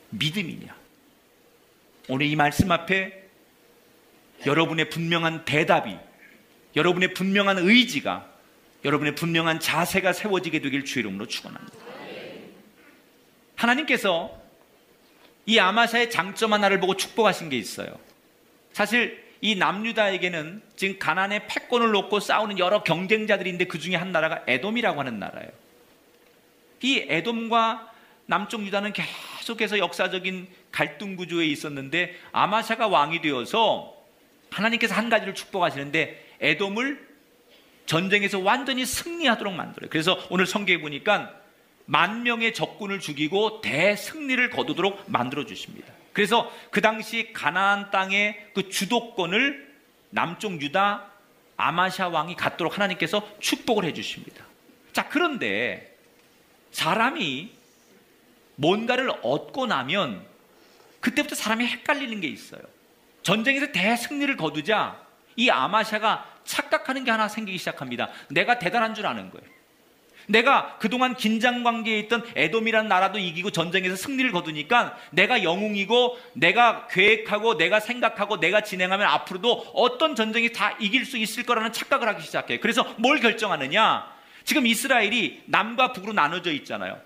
S3: 믿음이냐. 오늘 이 말씀 앞에 여러분의 분명한 대답이, 여러분의 분명한 의지가, 여러분의 분명한 자세가 세워지게 되길 주 이름으로 축원합니다. 하나님께서 이 아마샤의 장점 하나를 보고 축복하신 게 있어요. 사실 이 남유다에게는 지금 가난의 패권을 놓고 싸우는 여러 경쟁자들이 있는데 그 중에 한 나라가 에돔이라고 하는 나라예요. 이 에돔과 남쪽 유다는 계속해서 역사적인 갈등 구조에 있었는데 아마샤가 왕이 되어서 하나님께서 한 가지를 축복하시는데 에돔을 전쟁에서 완전히 승리하도록 만들어요. 그래서 오늘 성경에 보니까 만 명의 적군을 죽이고 대승리를 거두도록 만들어 주십니다. 그래서 그 당시 가나안 땅의 그 주도권을 남쪽 유다 아마샤 왕이 갖도록 하나님께서 축복을 해 주십니다. 자, 그런데 사람이 뭔가를 얻고 나면 그때부터 사람이 헷갈리는 게 있어요. 전쟁에서 대승리를 거두자 이 아마샤가 착각하는 게 하나 생기기 시작합니다. 내가 대단한 줄 아는 거예요. 내가 그동안 긴장 관계에 있던 에돔이란 나라도 이기고 전쟁에서 승리를 거두니까 내가 영웅이고 내가 계획하고 내가 생각하고 내가 진행하면 앞으로도 어떤 전쟁이 다 이길 수 있을 거라는 착각을 하기 시작해요. 그래서 뭘 결정하느냐? 지금 이스라엘이 남과 북으로 나눠져 있잖아요.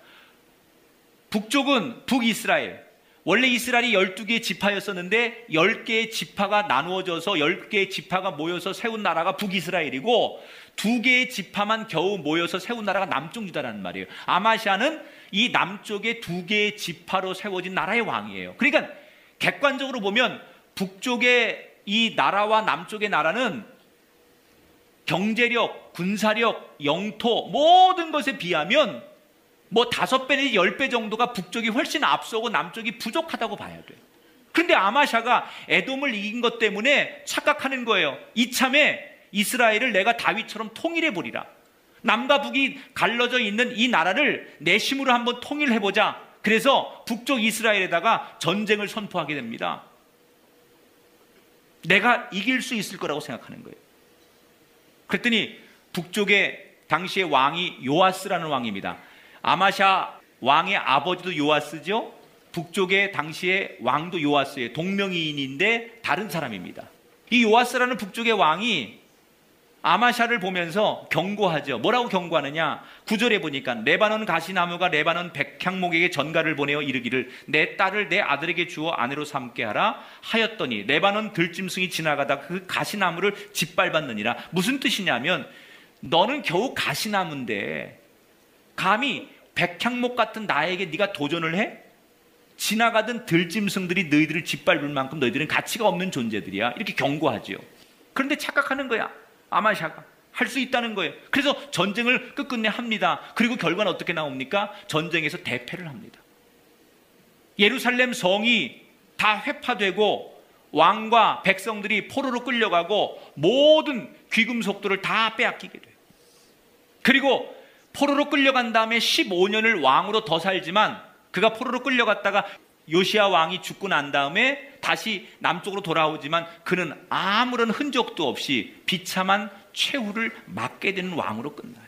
S3: 북쪽은 북이스라엘. 원래 이스라엘이 12개의 지파였었는데 10개의 지파가 나누어져서 10개의 지파가 모여서 세운 나라가 북이스라엘이고 두 개의 지파만 겨우 모여서 세운 나라가 남쪽 유다라는 말이에요. 아마시아는 이 남쪽의 두 개의 지파로 세워진 나라의 왕이에요. 그러니까 객관적으로 보면 북쪽의 이 나라와 남쪽의 나라는 경제력, 군사력, 영토 모든 것에 비하면 뭐 다섯 배 내지 열 배 정도가 북쪽이 훨씬 앞서고 남쪽이 부족하다고 봐야 돼요. 근데 아마샤가 에돔을 이긴 것 때문에 착각하는 거예요. 이참에 이스라엘을 내가 다윗처럼 통일해 보리라. 남과 북이 갈라져 있는 이 나라를 내 힘으로 한번 통일해 보자. 그래서 북쪽 이스라엘에다가 전쟁을 선포하게 됩니다. 내가 이길 수 있을 거라고 생각하는 거예요. 그랬더니 북쪽에 당시의 왕이 요아스라는 왕입니다. 아마샤 왕의 아버지도 요아스죠. 북쪽의 당시의 왕도 요아스의 동명이인인데 다른 사람입니다. 이 요아스라는 북쪽의 왕이 아마샤를 보면서 경고하죠. 뭐라고 경고하느냐? 구절에 보니까 레바논 가시나무가 레바논 백향목에게 전가를 보내어 이르기를 내 딸을 내 아들에게 주어 아내로 삼게 하라 하였더니 레바논 들짐승이 지나가다 그 가시나무를 짓밟았느니라. 무슨 뜻이냐면 너는 겨우 가시나무인데 감히 백향목 같은 나에게 네가 도전을 해? 지나가던 들짐승들이 너희들을 짓밟을 만큼 너희들은 가치가 없는 존재들이야. 이렇게 경고하지요. 그런데 착각하는 거야. 아마샤가 할 수 있다는 거예요. 그래서 전쟁을 끝끝내 합니다. 그리고 결과는 어떻게 나옵니까? 전쟁에서 대패를 합니다. 예루살렘 성이 다 회파되고 왕과 백성들이 포로로 끌려가고 모든 귀금속들을 다 빼앗기게 돼요. 그리고 포로로 끌려간 다음에 15년을 왕으로 더 살지만 그가 포로로 끌려갔다가 요시아 왕이 죽고 난 다음에 다시 남쪽으로 돌아오지만 그는 아무런 흔적도 없이 비참한 최후를 맞게 되는 왕으로 끝나요.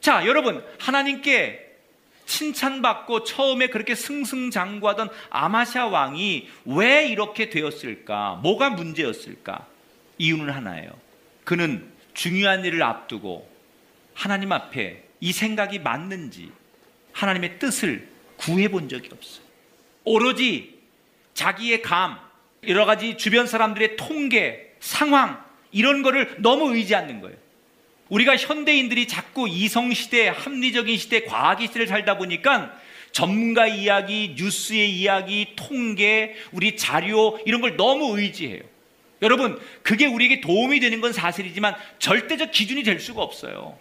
S3: 자, 여러분, 하나님께 칭찬받고 처음에 그렇게 승승장구하던 아마샤 왕이 왜 이렇게 되었을까? 뭐가 문제였을까? 이유는 하나예요. 그는 중요한 일을 앞두고 하나님 앞에 이 생각이 맞는지 하나님의 뜻을 구해 본 적이 없어요. 오로지 자기의 감, 여러 가지 주변 사람들의 통계, 상황, 이런 거를 너무 의지하는 거예요. 우리가 현대인들이 자꾸 이성시대, 합리적인 시대, 과학의 시대를 살다 보니까 전문가 이야기, 뉴스의 이야기, 통계, 우리 자료, 이런 걸 너무 의지해요. 여러분, 그게 우리에게 도움이 되는 건 사실이지만 절대적 기준이 될 수가 없어요.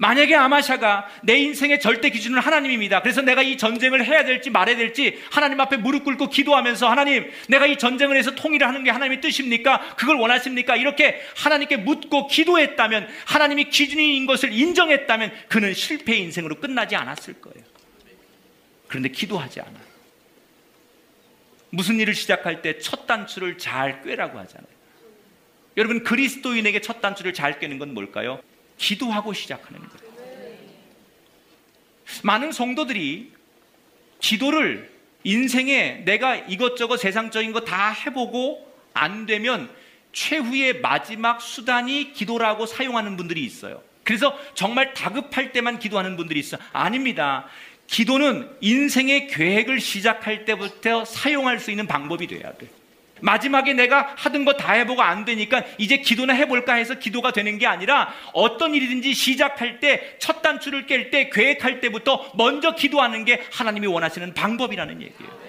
S3: 만약에 아마샤가 내 인생의 절대 기준은 하나님입니다. 그래서 내가 이 전쟁을 해야 될지 말아야 될지 하나님 앞에 무릎 꿇고 기도하면서 하나님, 내가 이 전쟁을 해서 통일을 하는 게 하나님의 뜻입니까? 그걸 원하십니까? 이렇게 하나님께 묻고 기도했다면 하나님이 기준인 것을 인정했다면 그는 실패의 인생으로 끝나지 않았을 거예요. 그런데 기도하지 않아요. 무슨 일을 시작할 때 첫 단추를 잘 꿰라고 하잖아요. 여러분 그리스도인에게 첫 단추를 잘 꿰는 건 뭘까요? 기도하고 시작하는 거예요. 많은 성도들이 기도를 인생에 내가 이것저것 세상적인 거 다 해보고 안 되면 최후의 마지막 수단이 기도라고 사용하는 분들이 있어요. 그래서 정말 다급할 때만 기도하는 분들이 있어요. 아닙니다. 기도는 인생의 계획을 시작할 때부터 사용할 수 있는 방법이 돼야 돼. 마지막에 내가 하던 거 다 해보고 안 되니까 이제 기도나 해볼까 해서 기도가 되는 게 아니라 어떤 일이든지 시작할 때 첫 단추를 깰 때 계획할 때부터 먼저 기도하는 게 하나님이 원하시는 방법이라는 얘기예요.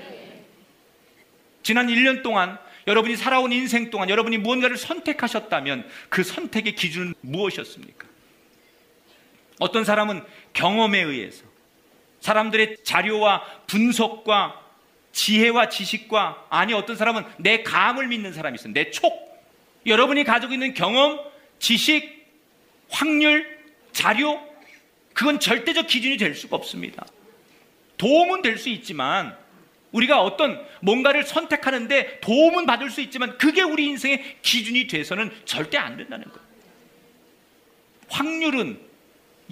S3: 지난 1년 동안 여러분이 살아온 인생 동안 여러분이 무언가를 선택하셨다면 그 선택의 기준은 무엇이었습니까? 어떤 사람은 경험에 의해서 사람들의 자료와 분석과 지혜와 지식과 아니 어떤 사람은 내 감을 믿는 사람이 있어요. 내 촉. 여러분이 가지고 있는 경험, 지식, 확률, 자료 그건 절대적 기준이 될 수가 없습니다. 도움은 될 수 있지만 우리가 어떤 뭔가를 선택하는데 도움은 받을 수 있지만 그게 우리 인생의 기준이 돼서는 절대 안 된다는 거예요. 확률은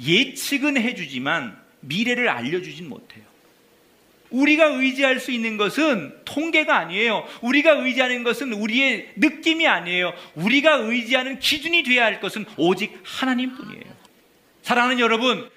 S3: 예측은 해주지만 미래를 알려주진 못해요. 우리가 의지할 수 있는 것은 통계가 아니에요. 우리가 의지하는 것은 우리의 느낌이 아니에요. 우리가 의지하는 기준이 되어야 할 것은 오직 하나님 뿐이에요. 사랑하는 여러분,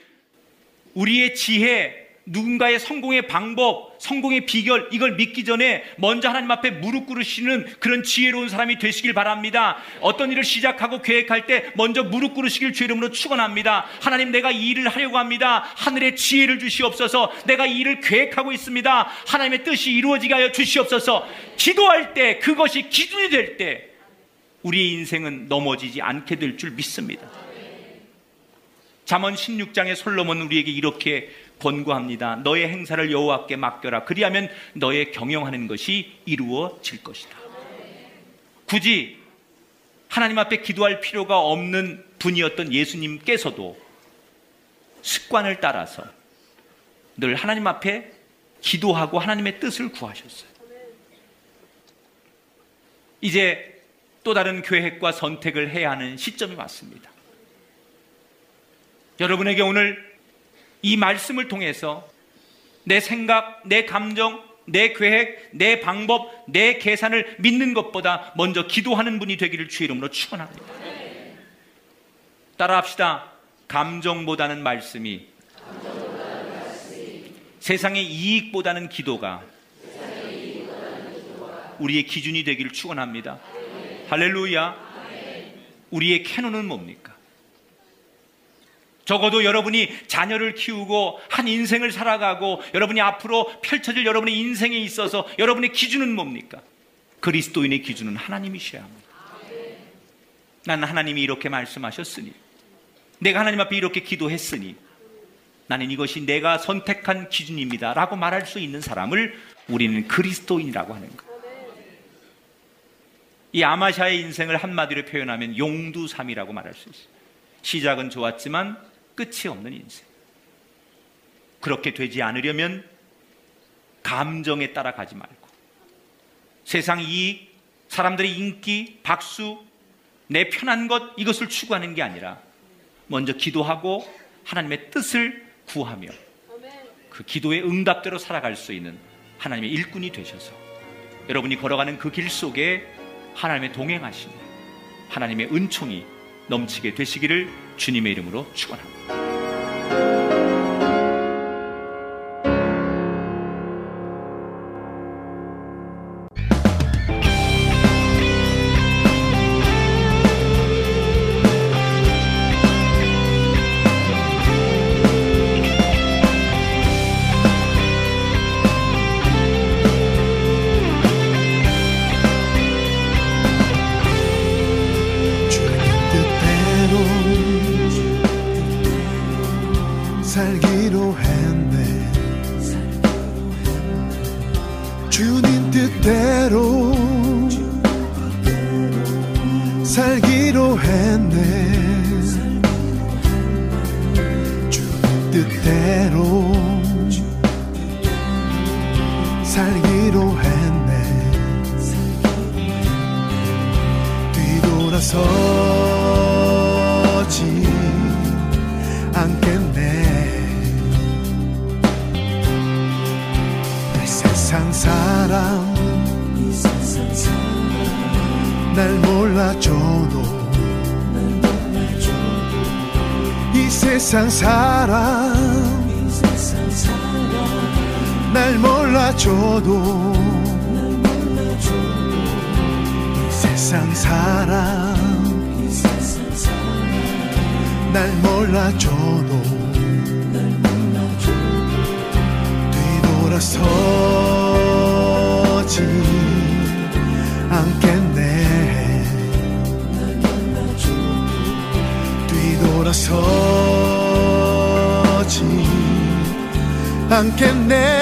S3: 우리의 지혜, 누군가의 성공의 방법, 성공의 비결, 이걸 믿기 전에 먼저 하나님 앞에 무릎 꿇으시는 그런 지혜로운 사람이 되시길 바랍니다. 어떤 일을 시작하고 계획할 때 먼저 무릎 꿇으시길 주 이름으로 축원합니다. 하나님 내가 이 일을 하려고 합니다. 하늘의 지혜를 주시옵소서. 내가 이 일을 계획하고 있습니다. 하나님의 뜻이 이루어지게 하여 주시옵소서. 기도할 때 그것이 기준이 될 때 우리의 인생은 넘어지지 않게 될 줄 믿습니다. 잠언 16장의 솔로몬은 우리에게 이렇게 권고합니다. 너의 행사를 여호와께 맡겨라. 그리하면 너의 경영하는 것이 이루어질 것이다. 굳이 하나님 앞에 기도할 필요가 없는 분이었던 예수님께서도 습관을 따라서 늘 하나님 앞에 기도하고 하나님의 뜻을 구하셨어요. 이제 또 다른 계획과 선택을 해야 하는 시점이 왔습니다. 여러분에게 오늘 이 말씀을 통해서 내 생각, 내 감정, 내 계획, 내 방법, 내 계산을 믿는 것보다 먼저 기도하는 분이 되기를 주의 이름으로 축원합니다. 따라합시다. 감정보다는 말씀이 세상의 이익보다는 기도가 우리의 기준이 되기를 축원합니다. 할렐루야. 우리의 캐논은 뭡니까? 적어도 여러분이 자녀를 키우고 한 인생을 살아가고 여러분이 앞으로 펼쳐질 여러분의 인생에 있어서 여러분의 기준은 뭡니까? 그리스도인의 기준은 하나님이셔야 합니다. 나는 하나님이 이렇게 말씀하셨으니 내가 하나님 앞에 이렇게 기도했으니 나는 이것이 내가 선택한 기준입니다. 라고 말할 수 있는 사람을 우리는 그리스도인이라고 하는 거예요. 이 아마샤의 인생을 한마디로 표현하면 용두삼이라고 말할 수 있어요. 시작은 좋았지만 끝이 없는 인생. 그렇게 되지 않으려면 감정에 따라 가지 말고 세상 이익, 사람들의 인기, 박수, 내 편한 것 이것을 추구하는 게 아니라 먼저 기도하고 하나님의 뜻을 구하며 그 기도의 응답대로 살아갈 수 있는 하나님의 일꾼이 되셔서 여러분이 걸어가는 그 길 속에 하나님의 동행하심에 하나님의 은총이 넘치게 되시기를 주님의 이름으로 축원합니다.
S4: 뜻 않겠네.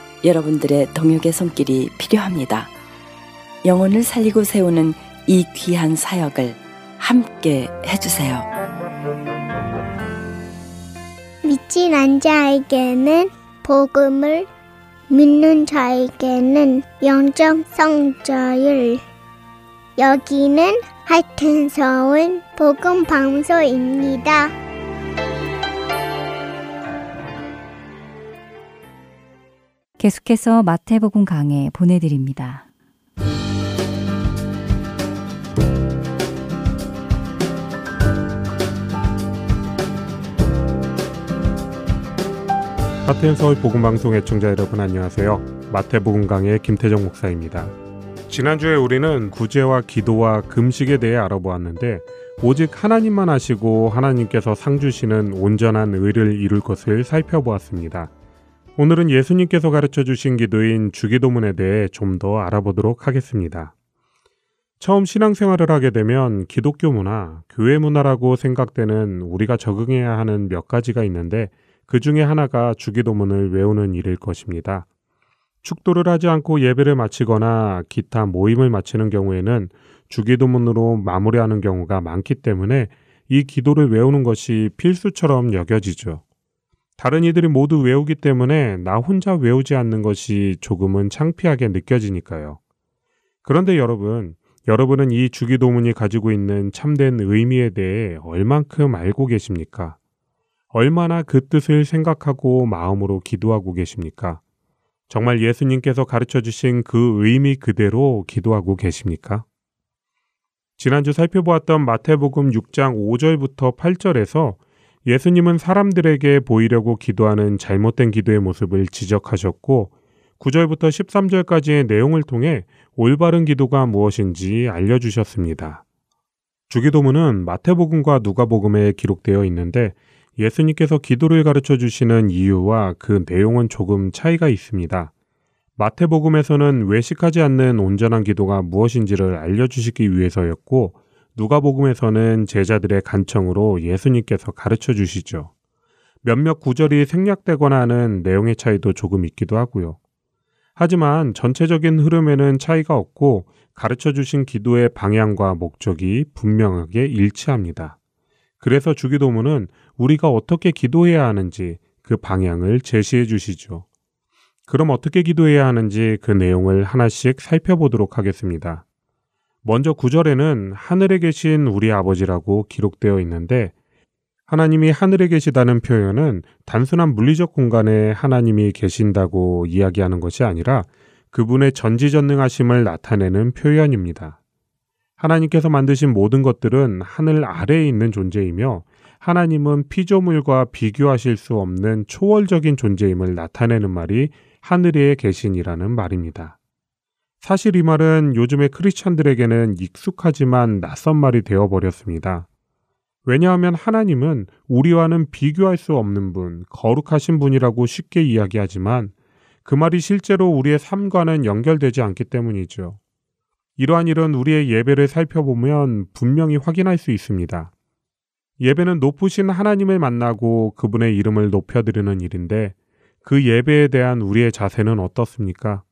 S5: 여러분들의 동역의 손길이 필요합니다. 영혼을 살리고 세우는 이 귀한 사역을 함께 해주세요.
S6: 미친한 자에게는 복음을 믿는 자에게는 영적 성자를 여기는 하이텐서운 복음 방송입니다.
S2: 계속해서 마태복음 강해 보내드립니다.
S7: 하트앤 서울 복음방송 애청자 여러분 안녕하세요. 마태복음 강의 김태정 목사입니다. 지난주에 우리는 구제와 기도와 금식에 대해 알아보았는데 오직 하나님만 아시고 하나님께서 상 주시는 온전한 의를 이룰 것을 살펴보았습니다. 오늘은 예수님께서 가르쳐 주신 기도인 주기도문에 대해 좀 더 알아보도록 하겠습니다. 처음 신앙생활을 하게 되면 기독교 문화, 교회 문화라고 생각되는 우리가 적응해야 하는 몇 가지가 있는데 그 중에 하나가 주기도문을 외우는 일일 것입니다. 축도를 하지 않고 예배를 마치거나 기타 모임을 마치는 경우에는 주기도문으로 마무리하는 경우가 많기 때문에 이 기도를 외우는 것이 필수처럼 여겨지죠. 다른 이들이 모두 외우기 때문에 나 혼자 외우지 않는 것이 조금은 창피하게 느껴지니까요. 그런데 여러분, 여러분은 이 주기도문이 가지고 있는 참된 의미에 대해 얼만큼 알고 계십니까? 얼마나 그 뜻을 생각하고 마음으로 기도하고 계십니까? 정말 예수님께서 가르쳐 주신 그 의미 그대로 기도하고 계십니까? 지난주 살펴보았던 마태복음 6장 5절부터 8절에서 예수님은 사람들에게 보이려고 기도하는 잘못된 기도의 모습을 지적하셨고 9절부터 13절까지의 내용을 통해 올바른 기도가 무엇인지 알려주셨습니다. 주기도문은 마태복음과 누가복음에 기록되어 있는데 예수님께서 기도를 가르쳐 주시는 이유와 그 내용은 조금 차이가 있습니다. 마태복음에서는 외식하지 않는 온전한 기도가 무엇인지를 알려주시기 위해서였고, 누가복음에서는 제자들의 간청으로 예수님께서 가르쳐 주시죠. 몇몇 구절이 생략되거나 하는 내용의 차이도 조금 있기도 하고요. 하지만 전체적인 흐름에는 차이가 없고 가르쳐 주신 기도의 방향과 목적이 분명하게 일치합니다. 그래서 주기도문은 우리가 어떻게 기도해야 하는지 그 방향을 제시해 주시죠. 그럼 어떻게 기도해야 하는지 그 내용을 하나씩 살펴보도록 하겠습니다. 먼저 구절에는 하늘에 계신 우리 아버지라고 기록되어 있는데 하나님이 하늘에 계시다는 표현은 단순한 물리적 공간에 하나님이 계신다고 이야기하는 것이 아니라 그분의 전지전능하심을 나타내는 표현입니다. 하나님께서 만드신 모든 것들은 하늘 아래에 있는 존재이며 하나님은 피조물과 비교하실 수 없는 초월적인 존재임을 나타내는 말이 하늘에 계신이라는 말입니다. 사실 이 말은 요즘의 크리스천들에게는 익숙하지만 낯선 말이 되어버렸습니다. 왜냐하면 하나님은 우리와는 비교할 수 없는 분, 거룩하신 분이라고 쉽게 이야기하지만 그 말이 실제로 우리의 삶과는 연결되지 않기 때문이죠. 이러한 일은 우리의 예배를 살펴보면 분명히 확인할 수 있습니다. 예배는 높으신 하나님을 만나고 그분의 이름을 높여드리는 일인데 그 예배에 대한 우리의 자세는 어떻습니까?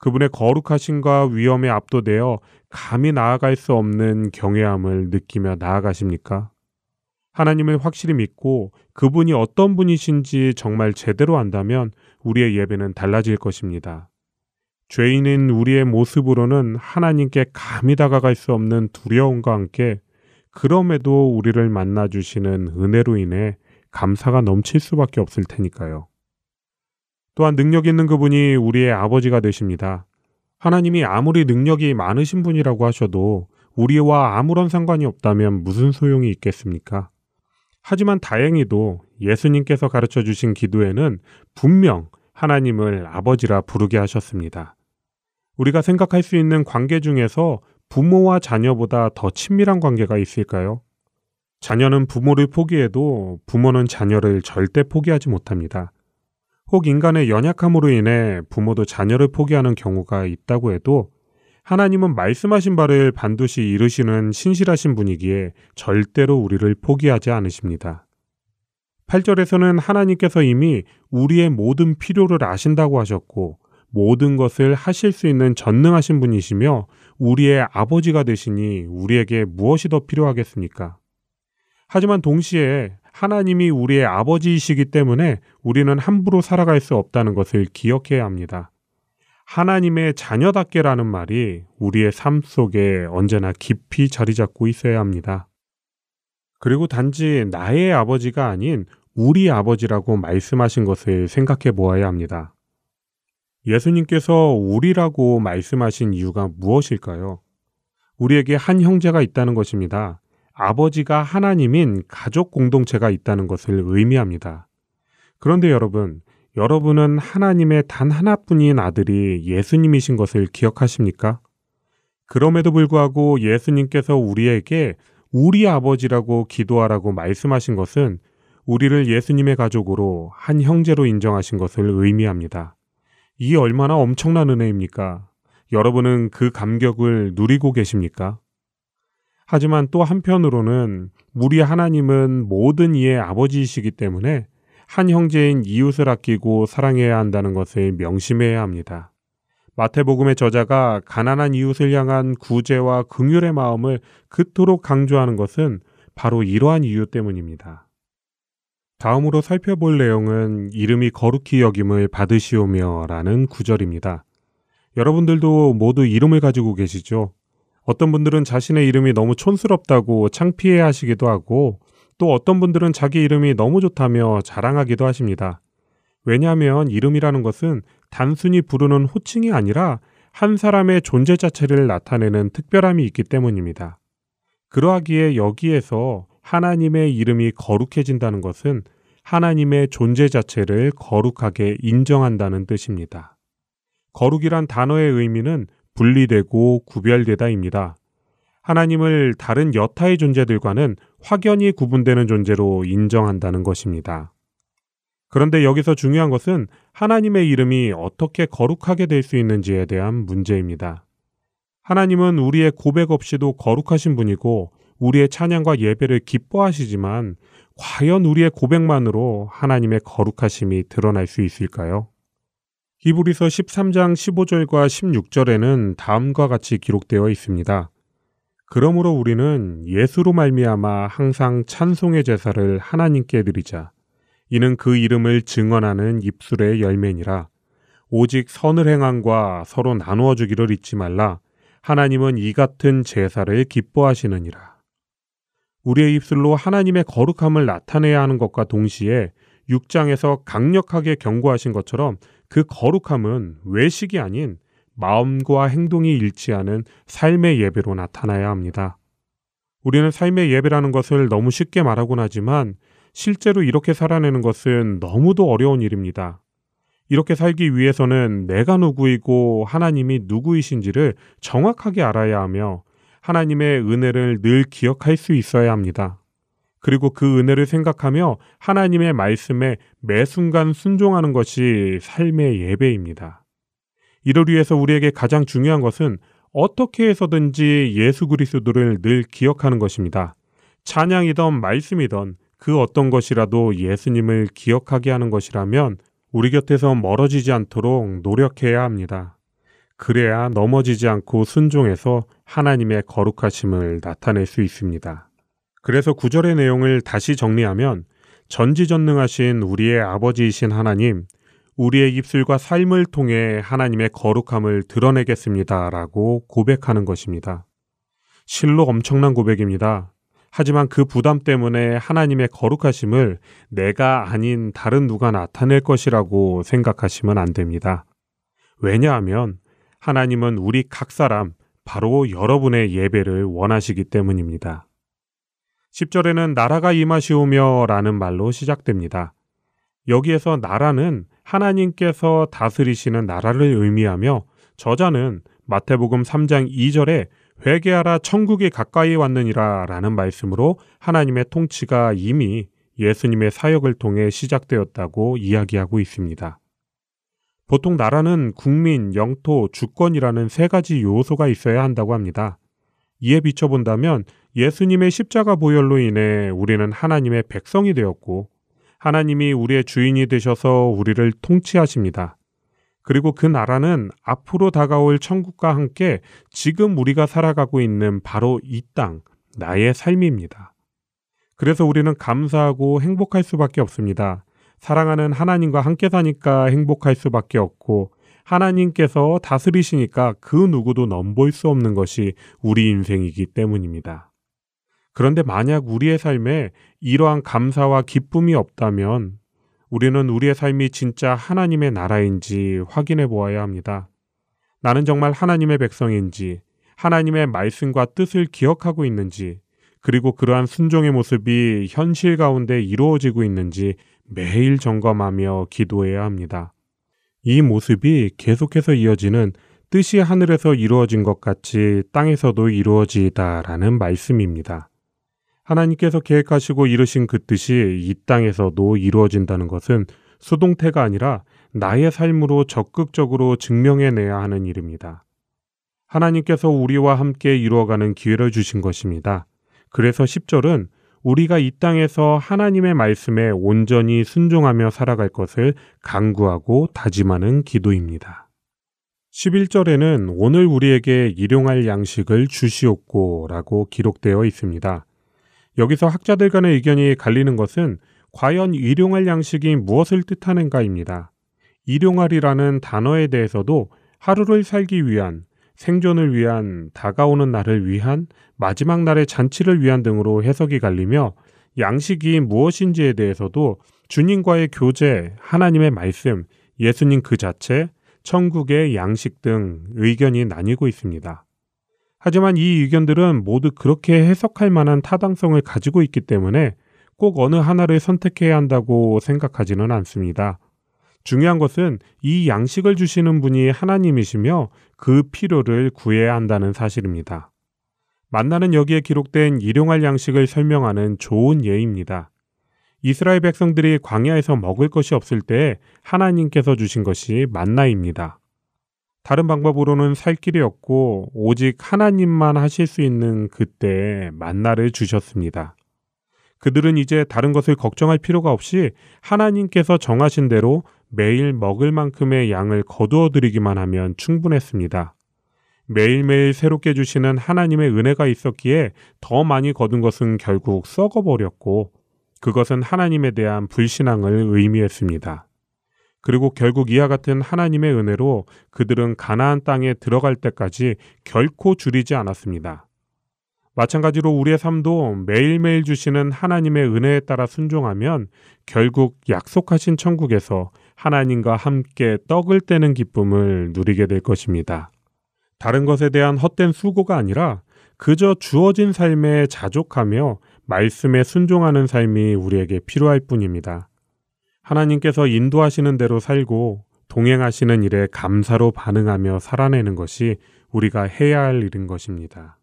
S7: 그분의 거룩하심과 위엄에 압도되어 감히 나아갈 수 없는 경외함을 느끼며 나아가십니까? 하나님을 확실히 믿고 그분이 어떤 분이신지 정말 제대로 안다면 우리의 예배는 달라질 것입니다. 죄인인 우리의 모습으로는 하나님께 감히 다가갈 수 없는 두려움과 함께 그럼에도 우리를 만나주시는 은혜로 인해 감사가 넘칠 수밖에 없을 테니까요. 또한 능력 있는 그분이 우리의 아버지가 되십니다. 하나님이 아무리 능력이 많으신 분이라고 하셔도 우리와 아무런 상관이 없다면 무슨 소용이 있겠습니까? 하지만 다행히도 예수님께서 가르쳐 주신 기도에는 분명 하나님을 아버지라 부르게 하셨습니다. 우리가 생각할 수 있는 관계 중에서 부모와 자녀보다 더 친밀한 관계가 있을까요? 자녀는 부모를 포기해도 부모는 자녀를 절대 포기하지 못합니다. 혹 인간의 연약함으로 인해 부모도 자녀를 포기하는 경우가 있다고 해도 하나님은 말씀하신 바를 반드시 이루시는 신실하신 분이기에 절대로 우리를 포기하지 않으십니다. 8절에서는 하나님께서 이미 우리의 모든 필요를 아신다고 하셨고 모든 것을 하실 수 있는 전능하신 분이시며 우리의 아버지가 되시니 우리에게 무엇이 더 필요하겠습니까? 하지만 동시에 하나님이 우리의 아버지이시기 때문에 우리는 함부로 살아갈 수 없다는 것을 기억해야 합니다. 하나님의 자녀답게라는 말이 우리의 삶 속에 언제나 깊이 자리 잡고 있어야 합니다. 그리고 단지 나의 아버지가 아닌 우리 아버지라고 말씀하신 것을 생각해 보아야 합니다. 예수님께서 우리라고 말씀하신 이유가 무엇일까요? 우리에게 한 형제가 있다는 것입니다. 아버지가 하나님인 가족 공동체가 있다는 것을 의미합니다. 그런데 여러분, 여러분은 하나님의 단 하나뿐인 아들이 예수님이신 것을 기억하십니까? 그럼에도 불구하고 예수님께서 우리에게 우리 아버지라고 기도하라고 말씀하신 것은 우리를 예수님의 가족으로 한 형제로 인정하신 것을 의미합니다. 이 얼마나 엄청난 은혜입니까? 여러분은 그 감격을 누리고 계십니까? 하지만 또 한편으로는 우리 하나님은 모든 이의 아버지이시기 때문에 한 형제인 이웃을 아끼고 사랑해야 한다는 것을 명심해야 합니다. 마태복음의 저자가 가난한 이웃을 향한 구제와 긍휼의 마음을 그토록 강조하는 것은 바로 이러한 이유 때문입니다. 다음으로 살펴볼 내용은 이름이 거룩히 여김을 받으시오며라는 구절입니다. 여러분들도 모두 이름을 가지고 계시죠? 어떤 분들은 자신의 이름이 너무 촌스럽다고 창피해 하시기도 하고 또 어떤 분들은 자기 이름이 너무 좋다며 자랑하기도 하십니다. 왜냐하면 이름이라는 것은 단순히 부르는 호칭이 아니라 한 사람의 존재 자체를 나타내는 특별함이 있기 때문입니다. 그러하기에 여기에서 하나님의 이름이 거룩해진다는 것은 하나님의 존재 자체를 거룩하게 인정한다는 뜻입니다. 거룩이란 단어의 의미는 분리되고 구별되다입니다. 하나님을 다른 여타의 존재들과는 확연히 구분되는 존재로 인정한다는 것입니다. 그런데 여기서 중요한 것은 하나님의 이름이 어떻게 거룩하게 될 수 있는지에 대한 문제입니다. 하나님은 우리의 고백 없이도 거룩하신 분이고 우리의 찬양과 예배를 기뻐하시지만 과연 우리의 고백만으로 하나님의 거룩하심이 드러날 수 있을까요? 히브리서 13장 15절과 16절에는 다음과 같이 기록되어 있습니다. 그러므로 우리는 예수로 말미암아 항상 찬송의 제사를 하나님께 드리자. 이는 그 이름을 증언하는 입술의 열매니라. 오직 선을 행함과 서로 나누어 주기를 잊지 말라. 하나님은 이 같은 제사를 기뻐하시느니라. 우리의 입술로 하나님의 거룩함을 나타내야 하는 것과 동시에 6장에서 강력하게 경고하신 것처럼 그 거룩함은 외식이 아닌 마음과 행동이 일치하는 삶의 예배로 나타나야 합니다. 우리는 삶의 예배라는 것을 너무 쉽게 말하곤 하지만 실제로 이렇게 살아내는 것은 너무도 어려운 일입니다. 이렇게 살기 위해서는 내가 누구이고 하나님이 누구이신지를 정확하게 알아야 하며 하나님의 은혜를 늘 기억할 수 있어야 합니다. 그리고 그 은혜를 생각하며 하나님의 말씀에 매 순간 순종하는 것이 삶의 예배입니다. 이를 위해서 우리에게 가장 중요한 것은 어떻게 해서든지 예수 그리스도를 늘 기억하는 것입니다. 찬양이던 말씀이던 그 어떤 것이라도 예수님을 기억하게 하는 것이라면 우리 곁에서 멀어지지 않도록 노력해야 합니다. 그래야 넘어지지 않고 순종해서 하나님의 거룩하심을 나타낼 수 있습니다. 그래서 구절의 내용을 다시 정리하면 전지전능하신 우리의 아버지이신 하나님, 우리의 입술과 삶을 통해 하나님의 거룩함을 드러내겠습니다. 라고 고백하는 것입니다. 실로 엄청난 고백입니다. 하지만 그 부담 때문에 하나님의 거룩하심을 내가 아닌 다른 누가 나타낼 것이라고 생각하시면 안 됩니다. 왜냐하면 하나님은 우리 각 사람, 바로 여러분의 예배를 원하시기 때문입니다. 10절에는 나라가 임하시오며 라는 말로 시작됩니다. 여기에서 나라는 하나님께서 다스리시는 나라를 의미하며 저자는 마태복음 3장 2절에 회개하라 천국이 가까이 왔느니라 라는 말씀으로 하나님의 통치가 이미 예수님의 사역을 통해 시작되었다고 이야기하고 있습니다. 보통 나라는 국민, 영토, 주권이라는 세 가지 요소가 있어야 한다고 합니다. 이에 비춰본다면 예수님의 십자가 보혈로 인해 우리는 하나님의 백성이 되었고 하나님이 우리의 주인이 되셔서 우리를 통치하십니다. 그리고 그 나라는 앞으로 다가올 천국과 함께 지금 우리가 살아가고 있는 바로 이 땅, 나의 삶입니다. 그래서 우리는 감사하고 행복할 수밖에 없습니다. 사랑하는 하나님과 함께 사니까 행복할 수밖에 없고 하나님께서 다스리시니까 그 누구도 넘볼 수 없는 것이 우리 인생이기 때문입니다. 그런데 만약 우리의 삶에 이러한 감사와 기쁨이 없다면 우리는 우리의 삶이 진짜 하나님의 나라인지 확인해 보아야 합니다. 나는 정말 하나님의 백성인지, 하나님의 말씀과 뜻을 기억하고 있는지, 그리고 그러한 순종의 모습이 현실 가운데 이루어지고 있는지 매일 점검하며 기도해야 합니다. 이 모습이 계속해서 이어지는 뜻이 하늘에서 이루어진 것 같이 땅에서도 이루어지다라는 말씀입니다. 하나님께서 계획하시고 이루신 그 뜻이 이 땅에서도 이루어진다는 것은 수동태가 아니라 나의 삶으로 적극적으로 증명해내야 하는 일입니다. 하나님께서 우리와 함께 이루어가는 기회를 주신 것입니다. 그래서 10절은 우리가 이 땅에서 하나님의 말씀에 온전히 순종하며 살아갈 것을 강구하고 다짐하는 기도입니다. 11절에는 오늘 우리에게 일용할 양식을 주시옵고 라고 기록되어 있습니다. 여기서 학자들 간의 의견이 갈리는 것은 과연 일용할 양식이 무엇을 뜻하는가입니다. 일용할이라는 단어에 대해서도 하루를 살기 위한, 생존을 위한, 다가오는 날을 위한, 마지막 날의 잔치를 위한 등으로 해석이 갈리며 양식이 무엇인지에 대해서도 주님과의 교제, 하나님의 말씀, 예수님 그 자체, 천국의 양식 등 의견이 나뉘고 있습니다. 하지만 이 의견들은 모두 그렇게 해석할 만한 타당성을 가지고 있기 때문에 꼭 어느 하나를 선택해야 한다고 생각하지는 않습니다. 중요한 것은 이 양식을 주시는 분이 하나님이시며 그 필요를 구해야 한다는 사실입니다. 만나는 여기에 기록된 일용할 양식을 설명하는 좋은 예입니다. 이스라엘 백성들이 광야에서 먹을 것이 없을 때 하나님께서 주신 것이 만나입니다. 다른 방법으로는 살 길이 없고 오직 하나님만 하실 수 있는 그때 만나를 주셨습니다. 그들은 이제 다른 것을 걱정할 필요가 없이 하나님께서 정하신 대로 매일 먹을 만큼의 양을 거두어 드리기만 하면 충분했습니다. 매일매일 새롭게 주시는 하나님의 은혜가 있었기에 더 많이 거둔 것은 결국 썩어버렸고 그것은 하나님에 대한 불신앙을 의미했습니다. 그리고 결국 이와 같은 하나님의 은혜로 그들은 가나안 땅에 들어갈 때까지 결코 줄이지 않았습니다. 마찬가지로 우리의 삶도 매일매일 주시는 하나님의 은혜에 따라 순종하면 결국 약속하신 천국에서 하나님과 함께 떡을 떼는 기쁨을 누리게 될 것입니다. 다른 것에 대한 헛된 수고가 아니라 그저 주어진 삶에 자족하며 말씀에 순종하는 삶이 우리에게 필요할 뿐입니다. 하나님께서 인도하시는 대로 살고 동행하시는 일에 감사로 반응하며 살아내는 것이 우리가 해야 할 일인 것입니다.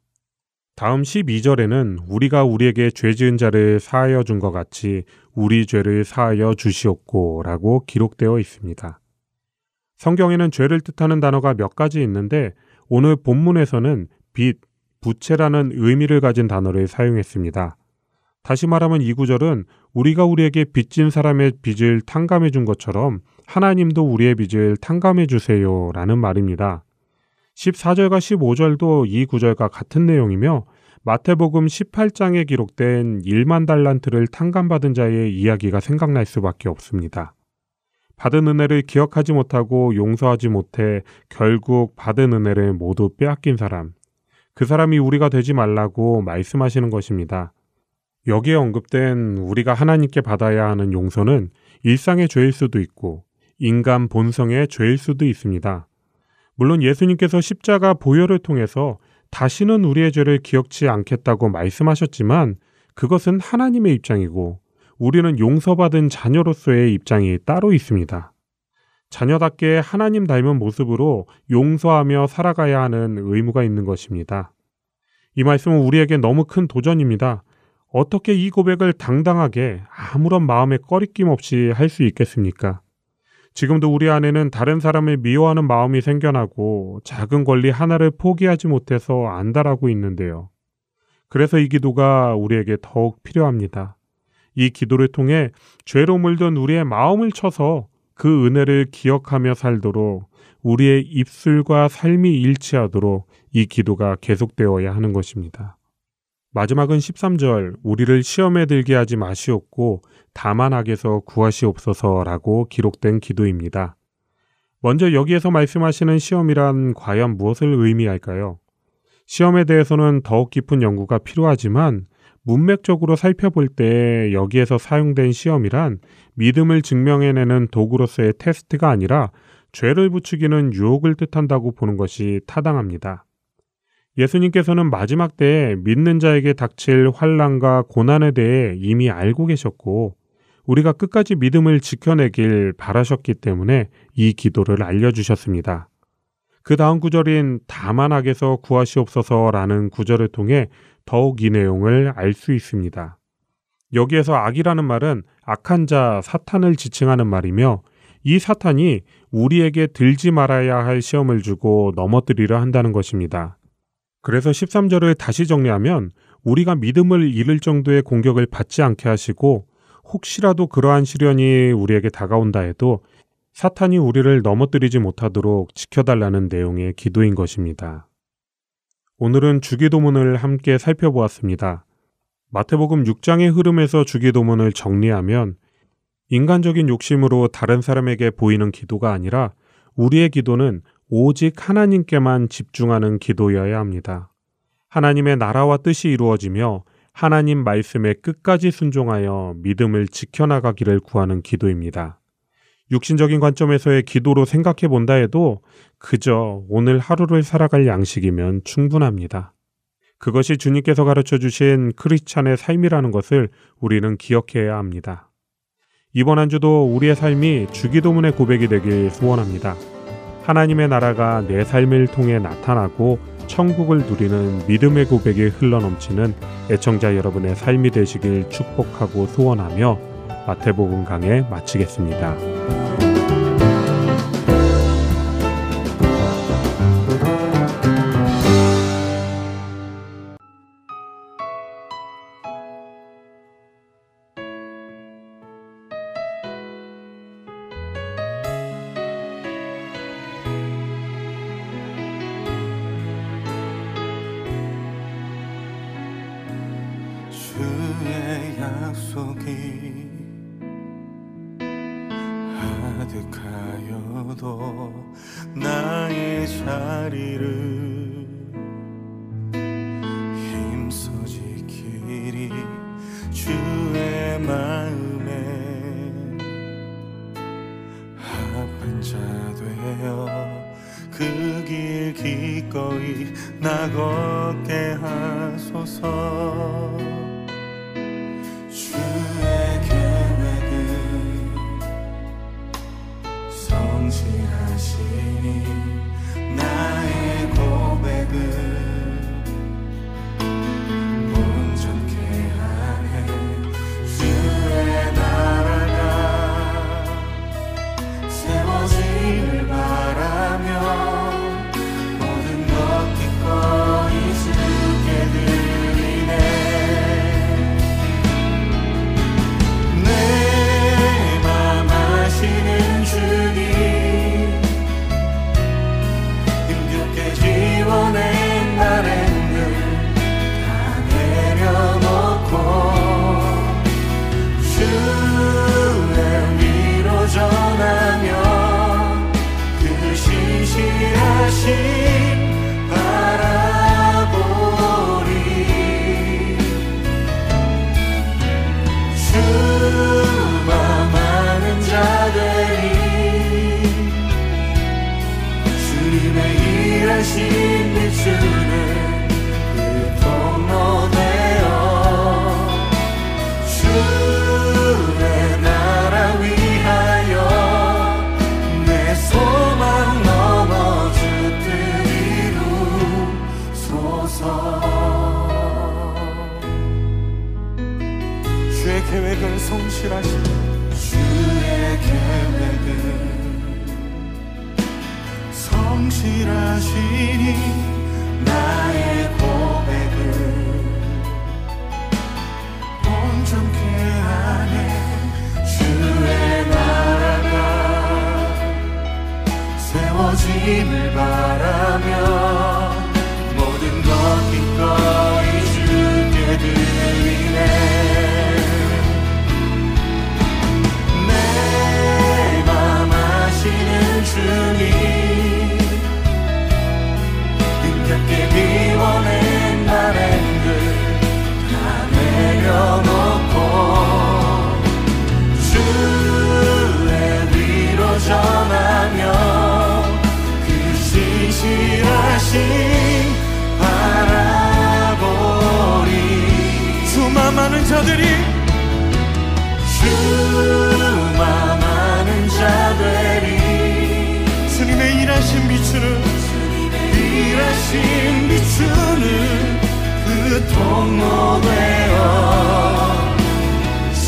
S7: 다음 12절에는 우리가 우리에게 죄 지은 자를 사하여 준 것 같이 우리 죄를 사하여 주시옵고 라고 기록되어 있습니다. 성경에는 죄를 뜻하는 단어가 몇 가지 있는데 오늘 본문에서는 빚, 부채라는 의미를 가진 단어를 사용했습니다. 다시 말하면 이 구절은 우리가 우리에게 빚진 사람의 빚을 탕감해 준 것처럼 하나님도 우리의 빚을 탕감해 주세요 라는 말입니다. 14절과 15절도 이 구절과 같은 내용이며 마태복음 18장에 기록된 1만 달란트를 탕감받은 자의 이야기가 생각날 수밖에 없습니다. 받은 은혜를 기억하지 못하고 용서하지 못해 결국 받은 은혜를 모두 빼앗긴 사람. 그 사람이 우리가 되지 말라고 말씀하시는 것입니다. 여기에 언급된 우리가 하나님께 받아야 하는 용서는 일상의 죄일 수도 있고 인간 본성의 죄일 수도 있습니다. 물론 예수님께서 십자가 보혈을 통해서 다시는 우리의 죄를 기억지 않겠다고 말씀하셨지만 그것은 하나님의 입장이고 우리는 용서받은 자녀로서의 입장이 따로 있습니다. 자녀답게 하나님 닮은 모습으로 용서하며 살아가야 하는 의무가 있는 것입니다. 이 말씀은 우리에게 너무 큰 도전입니다. 어떻게 이 고백을 당당하게 아무런 마음의 꺼리낌 없이 할 수 있겠습니까? 지금도 우리 안에는 다른 사람을 미워하는 마음이 생겨나고 작은 권리 하나를 포기하지 못해서 안달하고 있는데요. 그래서 이 기도가 우리에게 더욱 필요합니다. 이 기도를 통해 죄로 물든 우리의 마음을 쳐서 그 은혜를 기억하며 살도록 우리의 입술과 삶이 일치하도록 이 기도가 계속되어야 하는 것입니다. 마지막은 13절 우리를 시험에 들게 하지 마시옵고 다만 악에서 구하시옵소서라고 기록된 기도입니다. 먼저 여기에서 말씀하시는 시험이란 과연 무엇을 의미할까요? 시험에 대해서는 더욱 깊은 연구가 필요하지만 문맥적으로 살펴볼 때 여기에서 사용된 시험이란 믿음을 증명해내는 도구로서의 테스트가 아니라 죄를 부추기는 유혹을 뜻한다고 보는 것이 타당합니다. 예수님께서는 마지막 때에 믿는 자에게 닥칠 환란과 고난에 대해 이미 알고 계셨고 우리가 끝까지 믿음을 지켜내길 바라셨기 때문에 이 기도를 알려주셨습니다. 그 다음 구절인 다만 악에서 구하시옵소서라는 구절을 통해 더욱 이 내용을 알 수 있습니다. 여기에서 악이라는 말은 악한 자 사탄을 지칭하는 말이며 이 사탄이 우리에게 들지 말아야 할 시험을 주고 넘어뜨리려 한다는 것입니다. 그래서 13절을 다시 정리하면 우리가 믿음을 잃을 정도의 공격을 받지 않게 하시고 혹시라도 그러한 시련이 우리에게 다가온다 해도 사탄이 우리를 넘어뜨리지 못하도록 지켜달라는 내용의 기도인 것입니다. 오늘은 주기도문을 함께 살펴보았습니다. 마태복음 6장의 흐름에서 주기도문을 정리하면 인간적인 욕심으로 다른 사람에게 보이는 기도가 아니라 우리의 기도는 오직 하나님께만 집중하는 기도여야 합니다. 하나님의 나라와 뜻이 이루어지며 하나님 말씀에 끝까지 순종하여 믿음을 지켜나가기를 구하는 기도입니다. 육신적인 관점에서의 기도로 생각해 본다 해도 그저 오늘 하루를 살아갈 양식이면 충분합니다. 그것이 주님께서 가르쳐 주신 크리스찬의 삶이라는 것을 우리는 기억해야 합니다. 이번 한 주도 우리의 삶이 주기도문의 고백이 되길 소원합니다. 하나님의 나라가 내 삶을 통해 나타나고 천국을 누리는 믿음의 고백이 흘러넘치는 애청자 여러분의 삶이 되시길 축복하고 소원하며 마태복음 강해 마치겠습니다.
S4: 다시 바라보리.
S8: 수많은 자들이
S9: 수많은 자들이
S8: 주님의 일하신 비추는
S9: 일하신 비추는 그 통로되어 주